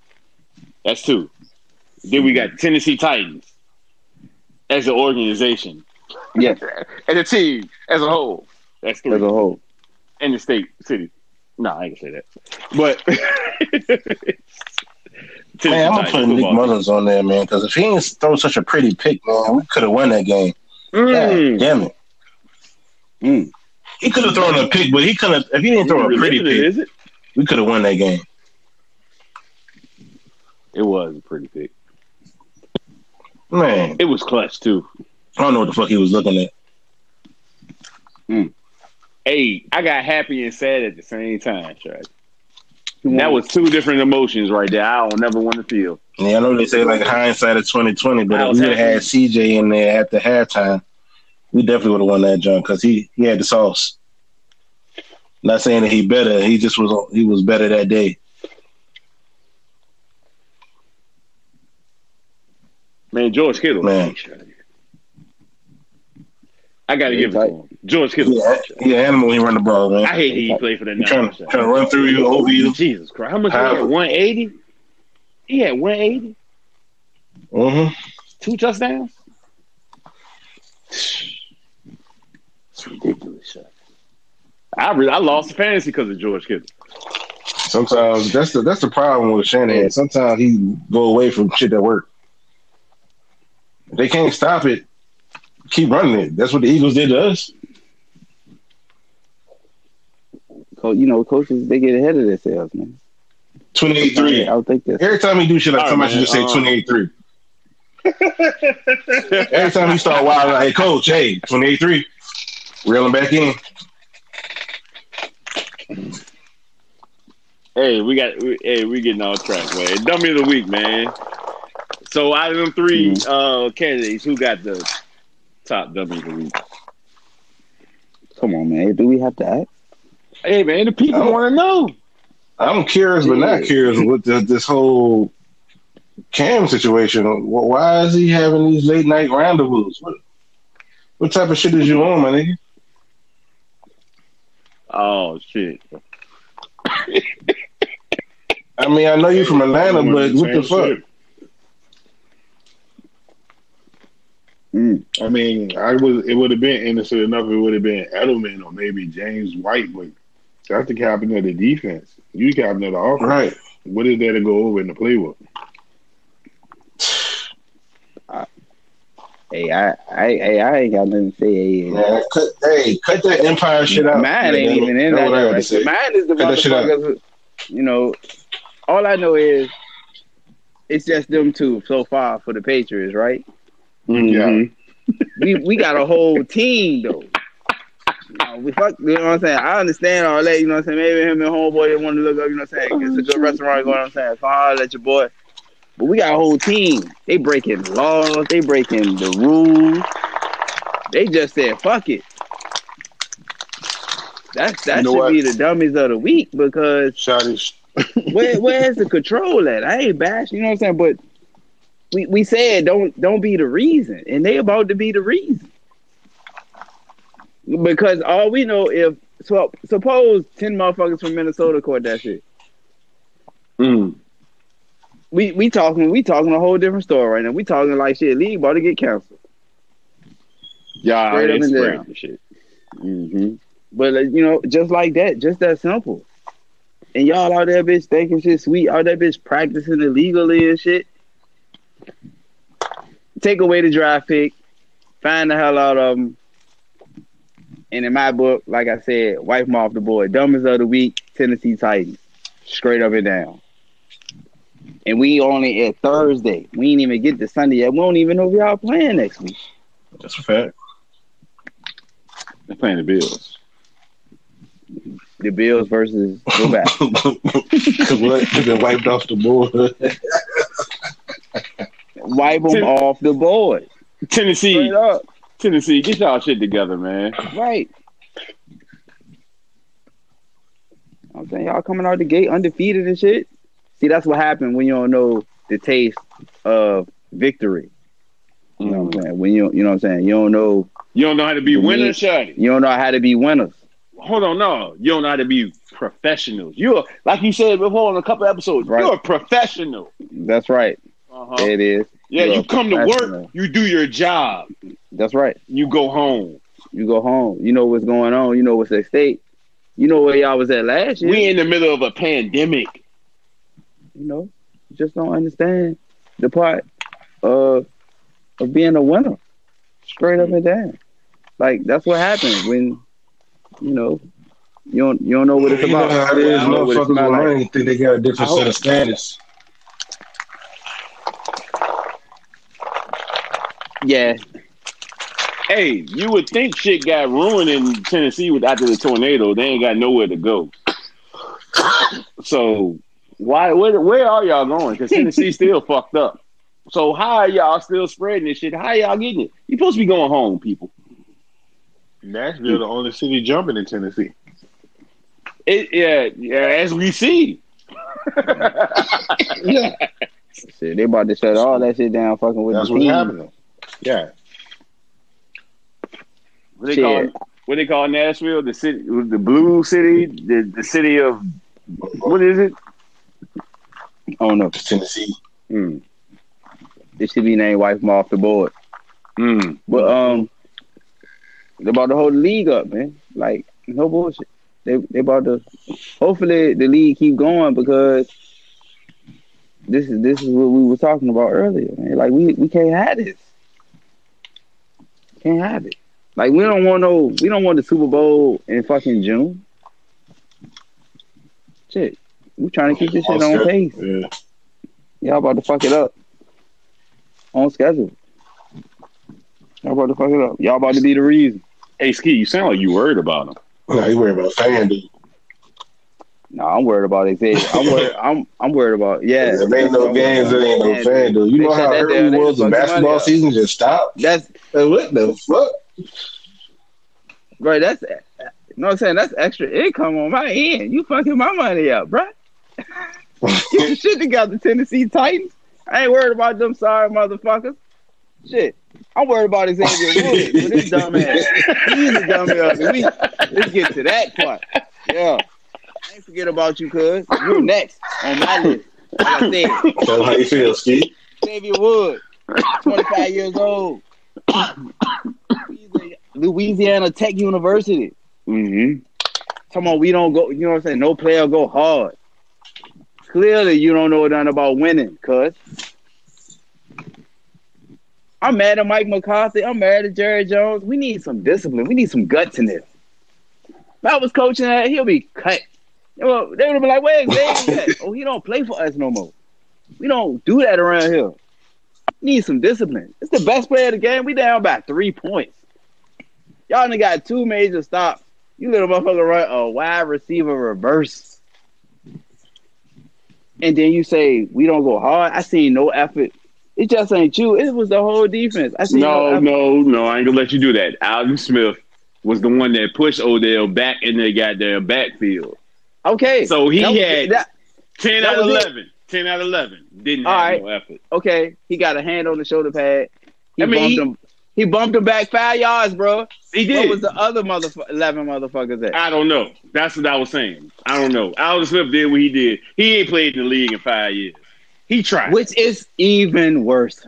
That's two. Then we got Tennessee Titans as an organization Yes, and a team as a whole. That's three. as a whole. and the state city. No, I ain't gonna say that. But [LAUGHS] Man, I'm gonna put Nick football. Mullens on there, man, because if he didn't throw such a pretty pick, man, we could have won that game. Mm. God damn it. Mm. He could have thrown a pick, but he couldn't. If he didn't throw a pretty pick, is it? we could have won that game. It was a pretty pick. Man, It was clutch too. I don't know what the fuck he was looking at. Mm. Hey, I got happy and sad at the same time, Shaq. That was two different emotions right there. I don't never want to feel. Yeah, I know they say like hindsight of twenty twenty, but if was we would have had CJ in there at the halftime, we definitely would have won that jump because he he had the sauce. Not saying that he better, he just was he was better that day. Man, George Kittle. Man. I gotta give it to him. George Kittle. Yeah, he an animal when he run the ball, man. I hate that he played for the He trying, Niners. trying to run through you, over you. Jesus Christ. How much How- he had? 180? He had 180? Mm-hmm. Two touchdowns? It's ridiculous. I re- I lost fantasy because of George Kittle. Sometimes that's the that's the problem with Shanahan. Sometimes he go away from shit that work. If they can't stop it, keep running it. That's what the Eagles did to us. You know, coaches they get ahead of themselves, man. Twenty eight three. I would think that every time he do shit like somebody should just say uh, twenty eight three. Every time you start wilding, hey, coach, hey, 28 3. Reeling back in. Hey, we got. We, hey, we getting off track, man. Dummy of the week, man. So out of them 3 mm-hmm. uh, candidates, who got the top dummy of the week? Come on, man. Do we have to act? Hey, man, the people want to know. I'm curious, but not curious with the, this whole Cam situation. Why is he having these late night rendezvous? What, what type of shit is you on, my nigga? Oh shit! I mean, I know you from Atlanta, but what the fuck? Mm. I mean, I was. It would have been innocent enough. It would have been Edelman or maybe James White, but that's the captain of the defense. You captain of the offense. Right. What is there to go over in the playbook? Hey, I, I, hey, I ain't got nothing to say. Hey, Man, cut, hey, cut that Empire shit out. Mine ain't Goddamn even in that what I had to direction. Mine is the Cut that shit out. motherfuckers. You know, all I know is it's just them two so far for the Patriots, right? Mhm. We we got a whole team though. You know, we fuck, you know what I'm saying? I understand all that, you know what I'm saying? Maybe him and homeboy they want to look up, you know what I'm saying? It's a good restaurant going, I'm saying? Come holler at your boy. But we got a whole team. They breaking laws, they breaking the rules. They just said, fuck it. That that You know should what? be the dummies of the week because Shotty, [LAUGHS] where where's the control at? I ain't bashing, you know what I'm saying? But we, we said don't don't be the reason, and they about to be the reason. Because all we know if so suppose ten motherfuckers from Minnesota caught that shit. Mm. We we talking we talking a whole different story right now. We talking like shit. League about to get canceled. Y'all Straight up and down. shit. hmm But uh, you know, just like that, just that simple. And y'all out there, bitch, thinking shit sweet. Out there, bitch, practicing illegally and shit. Take away the draft pick, find the hell out of them. And in my book, like I said, wipe them off the board. Dumbest of the week, Tennessee Titans, straight up and down. And we only at Thursday. We ain't even get to Sunday yet. We don't even know if y'all playing next week. That's a fact. They're playing the Bills. The Bills versus go back. Because what? They been wiped off the board. wipe them Ten- off the board. Tennessee, Straight up. Tennessee, get y'all shit together, man. Right. I'm saying y'all coming out the gate undefeated and shit. See, that's what happened when you don't know the taste of victory. You know what I'm saying? When you you know what I'm saying? You don't know You don't know how to be winners, Shotty. you don't know how to be winners. Hold on, no. You don't know how to be professionals. You're like you said before in a couple episodes. Right. You're a professional. That's right. Uh-huh. It is. Yeah, You're you come to work, you do your job, That's right. you go home. You go home. You know what's going on. You know what's at stake. You know where y'all was at last year. We in the middle of a pandemic. You know, you just don't understand the part of of being a winner, straight up and down. Like that's what happens when you know you don't you don't know what it's you know about. how it You is. don't know what it's Motherfuckers with about. Like, think they got a different I set hope- of standards. yeah, Hey, you would think shit got ruined in Tennessee with after the tornado. They ain't got nowhere to go. [COUGHS] So why where where are y'all going? Because Tennessee [LAUGHS] still fucked up. So how are y'all still spreading this shit? How y'all getting it? You supposed to be going home, people. Nashville, the only city jumping in Tennessee. It, yeah, yeah, as we see. [LAUGHS] Yeah, shit, they about to shut all that shit down, fucking with that's the what's team. happening. Yeah, What they call what they call Nashville? The city, the blue city, the the city of what is it? Oh no, It's Tennessee. Mm. it should be named "Wipe 'em off the board." Mm. But um, they about to hold the league up, man. Like no bullshit. They they about to. Hopefully the league keep going because this is this is what we were talking about earlier, man. Like we we can't have this. Can't have it. Like we don't want no. We don't want the Super Bowl in fucking June. Shit, we trying to keep this shit on pace. Yeah. Y'all about to fuck it up. On schedule. Y'all about to fuck it up. Y'all about to be the reason. Hey, Ski, you sound like you worried about him. Nah, you worried about fan dude. No, I'm worried about Xavier. I'm worried. I'm I'm worried about yeah. If ain't no games, there ain't no Man, fan, dude. You know how that early it was the basketball season just stopped? That's Like, what the fuck? right. That's you know what I'm saying. That's extra income on my end. You fucking my money up, bruh. Get your shit together, Tennessee Titans. I ain't worried about them sorry motherfuckers. Shit. I'm worried about Xavier Woods with his [LAUGHS] dumb ass. He's a of the week. Let's get to that part. Yeah. I ain't forget about you, cuz. You're next on my list. Like I said, Tell them how you feel, Steve. Xavier Woods, 25 years old. Louisiana Tech University. Mm-hmm. Talking about we don't go, you know what I'm saying? No player go hard. Clearly, you don't know nothing about winning, cuz. I'm mad at Mike McCarthy. I'm mad at Jerry Jones. We need some discipline. We need some guts in this. If I was coaching that, he'll be cut. Know, they would have been like, Xavier at? [LAUGHS] Oh, he don't play for us no more. We don't do that around here. Need some discipline. It's the best player of the game. We down by three points. Y'all done got two major stops. You little motherfucker run a wide receiver reverse. And then you say we don't go hard. I seen no effort. It just ain't you. It was the whole defense. I seen no, No, no, no. I ain't gonna let you do that. Aldon Smith was the one that pushed Odell back in the goddamn backfield. Okay. So he That was- had that- 10 That out of was it. 11. 10 out of 11. Didn't All have right. no effort. okay. He got a hand on the shoulder pad. He I mean, bumped he- him. He bumped him back five yards, bro. He did. What was the other motherfucker? Eleven motherfuckers at? I don't know. That's what I was saying. I don't know. Aldon Smith did what he did. He ain't played in the league in five years. He tried. Which is even worse.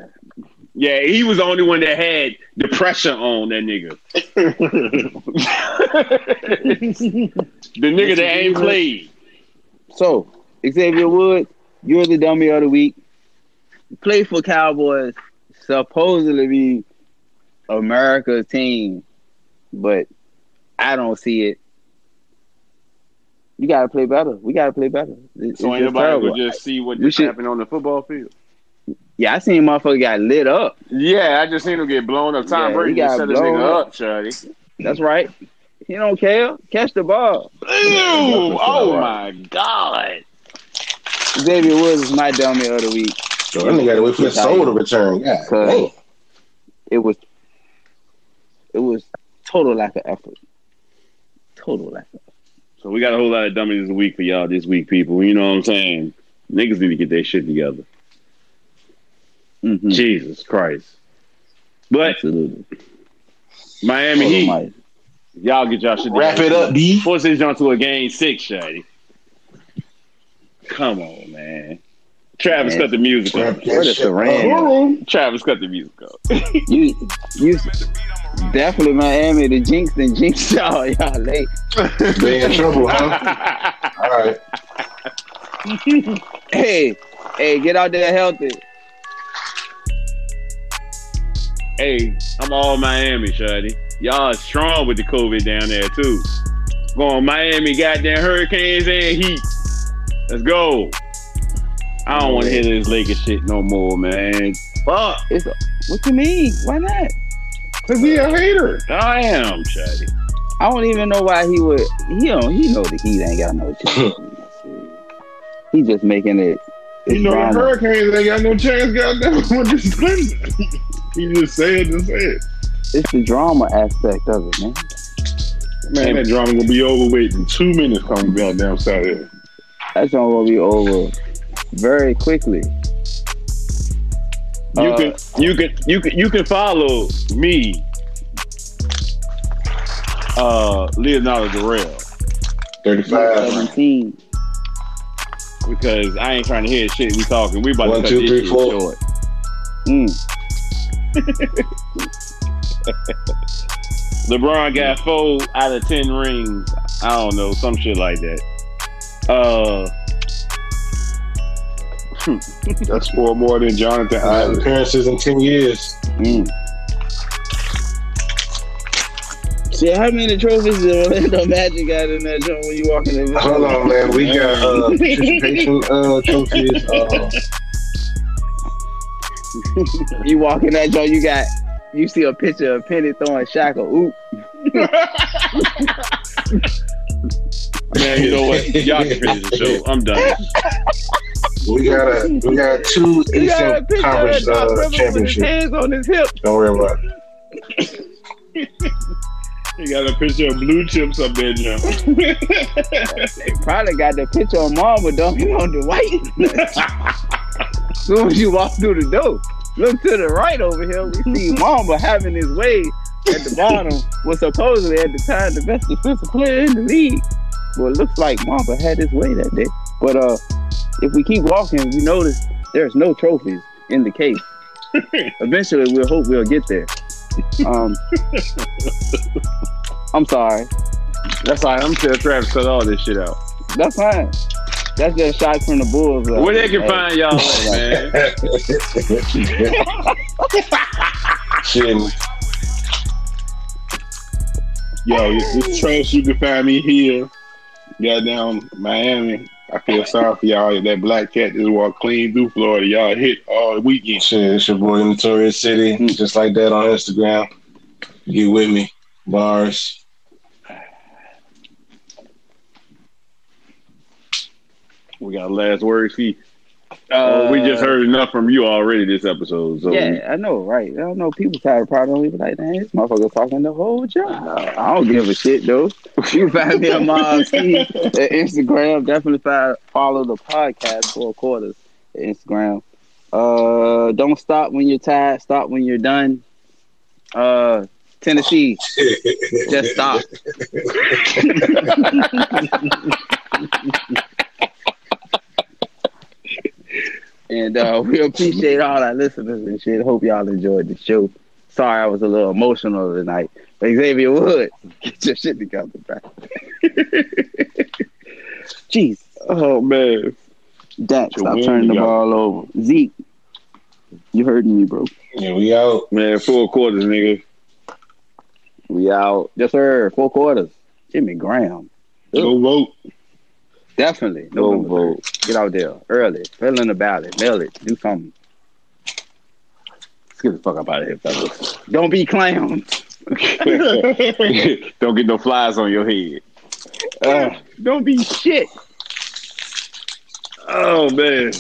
Yeah, he was the only one that had the pressure on that nigga. [LAUGHS] the nigga that ain't played. So, Xavier Woods, you're the dummy of the week. Play for Cowboys, supposedly be America's team, but I don't see it. You gotta play better. We gotta play better. It- So it's ain't just would just see what We just should- happened on the football field. Yeah, I seen motherfucker got lit up. Yeah, I just seen him get blown up. Tom Yeah, Brady he got just set this blown nigga up. up, Shuddy. That's right. He don't care. Catch the ball. Ew! [LAUGHS] Oh my god! Xavier Woods is my dummy of the week. So that nigga got to wait for his soul to return. God Cause it was it was total lack of effort. Total lack of So we got a whole lot of dummies this week for y'all this week, people. You know what I'm saying? Niggas need to get their shit together. mm-hmm. Jesus Christ. But Absolutely. Miami Total Heat, might. y'all get y'all shit together. Wrap it up, D. Force this on to a game six, Shady. Come on, man. Travis Man. cut the music Wrap up. that What is the. Travis cut the music up. You you [LAUGHS] definitely Miami the jinx and jinx [LAUGHS] y'all y'all late. They in trouble, huh? [LAUGHS] All right. Hey, hey, get out there healthy. hey, I'm all Miami, Shady. Y'all is strong with the COVID down there too. Going Miami, goddamn Hurricanes and Heat. Let's go. I don't want to hear this Lakers shit no more, man. Fuck. It's what you mean? Why not? Cause he a hater. I am, Shady. I don't even know why he would. He don't. He know the Heat ain't got no chance. Hmm. he just making it. You it's know, the drama. Hurricanes ain't got no chance, goddamn, [LAUGHS] with this Clinton. he just said to say it. It's the drama aspect of it, man. Man, that drama gonna be over with in two minutes coming goddamn Saturday. That's gonna be over very quickly. You Uh, can you can you can you can follow me, uh, Leonardo Darrell, 35. Seventeen. because I ain't trying to hear shit we talking. We about One, to cut two, this three, shit four. short. Mm. [LAUGHS] LeBron got four out of ten rings. I don't know, some shit like that. Uh, [LAUGHS] That's four more than Jonathan Five Island. appearances in 10 years. Mm. See how many trophies did Orlando Magic got in that joint when you walk in the Hold on, man. We got uh, [LAUGHS] participation uh, trophies. Uh, [LAUGHS] You walk in that joint, you got you see a picture of Penny throwing Shaq a oop. Man, you know what? Y'all can finish the show. I'm done. We got a we got two [LAUGHS] He got a Eastern Conference of uh, Rivers championships. hands on his hip. Don't worry about it. [LAUGHS] You got a picture of blue chips up there, Jim. [LAUGHS] They probably got the picture of Mama dunking on the white. as soon as you walk through the door, look to the right over here. We see Mamba having his way at the bottom. Was supposedly at the time the best defensive player in the league. Well, it looks like Mamba had his way that day. But uh, if we keep walking, we notice there's no trophies in the case. [LAUGHS] Eventually, we'll hope we'll get there. Um, I'm sorry. That's all right. I'm telling Travis cut all this shit out. That's fine. That's just shots from the Bulls. uh, Where they can hey. find y'all at, man? [LAUGHS] Shit. Yo, this trash you can find me here. Goddamn Miami. I feel sorry for y'all. That black cat just walked clean through Florida. Y'all hit all weekend. Shit, it's your boy Notorious City, just like that on Instagram. Get with me. Bars. We got last words, Fee. Uh, we just heard enough from you already this episode. So Yeah, I know, right? I don't know. People tired of probably be like, "Man, this motherfucker talking the whole job." I don't give a shit though. You can find me on my [LAUGHS] Steve at Instagram. Definitely follow the podcast Four Quarters at Instagram. Uh, don't stop when you're tired. Stop when you're done. Uh, Tennessee, just stop. [LAUGHS] [LAUGHS] And uh, [LAUGHS] we appreciate all our listeners and shit. Hope y'all enjoyed the show. Sorry I was a little emotional tonight. But Xavier Wood, [LAUGHS] get your shit together, bro. [LAUGHS] Jeez. Oh man. Dak, stop win turning the together. ball over. Zeke, you heard me, bro. Yeah, we out. Man, four quarters, nigga. We out. Just heard four quarters. Jimmy Graham. Go vote. Definitely. No vote. Get out there early. Fill in the ballot. Mail it. Do something. Let's get the fuck up out of here, fellas. Don't be clowns. [LAUGHS] Don't get no flies on your head. Uh, [LAUGHS] don't be shit. Oh man.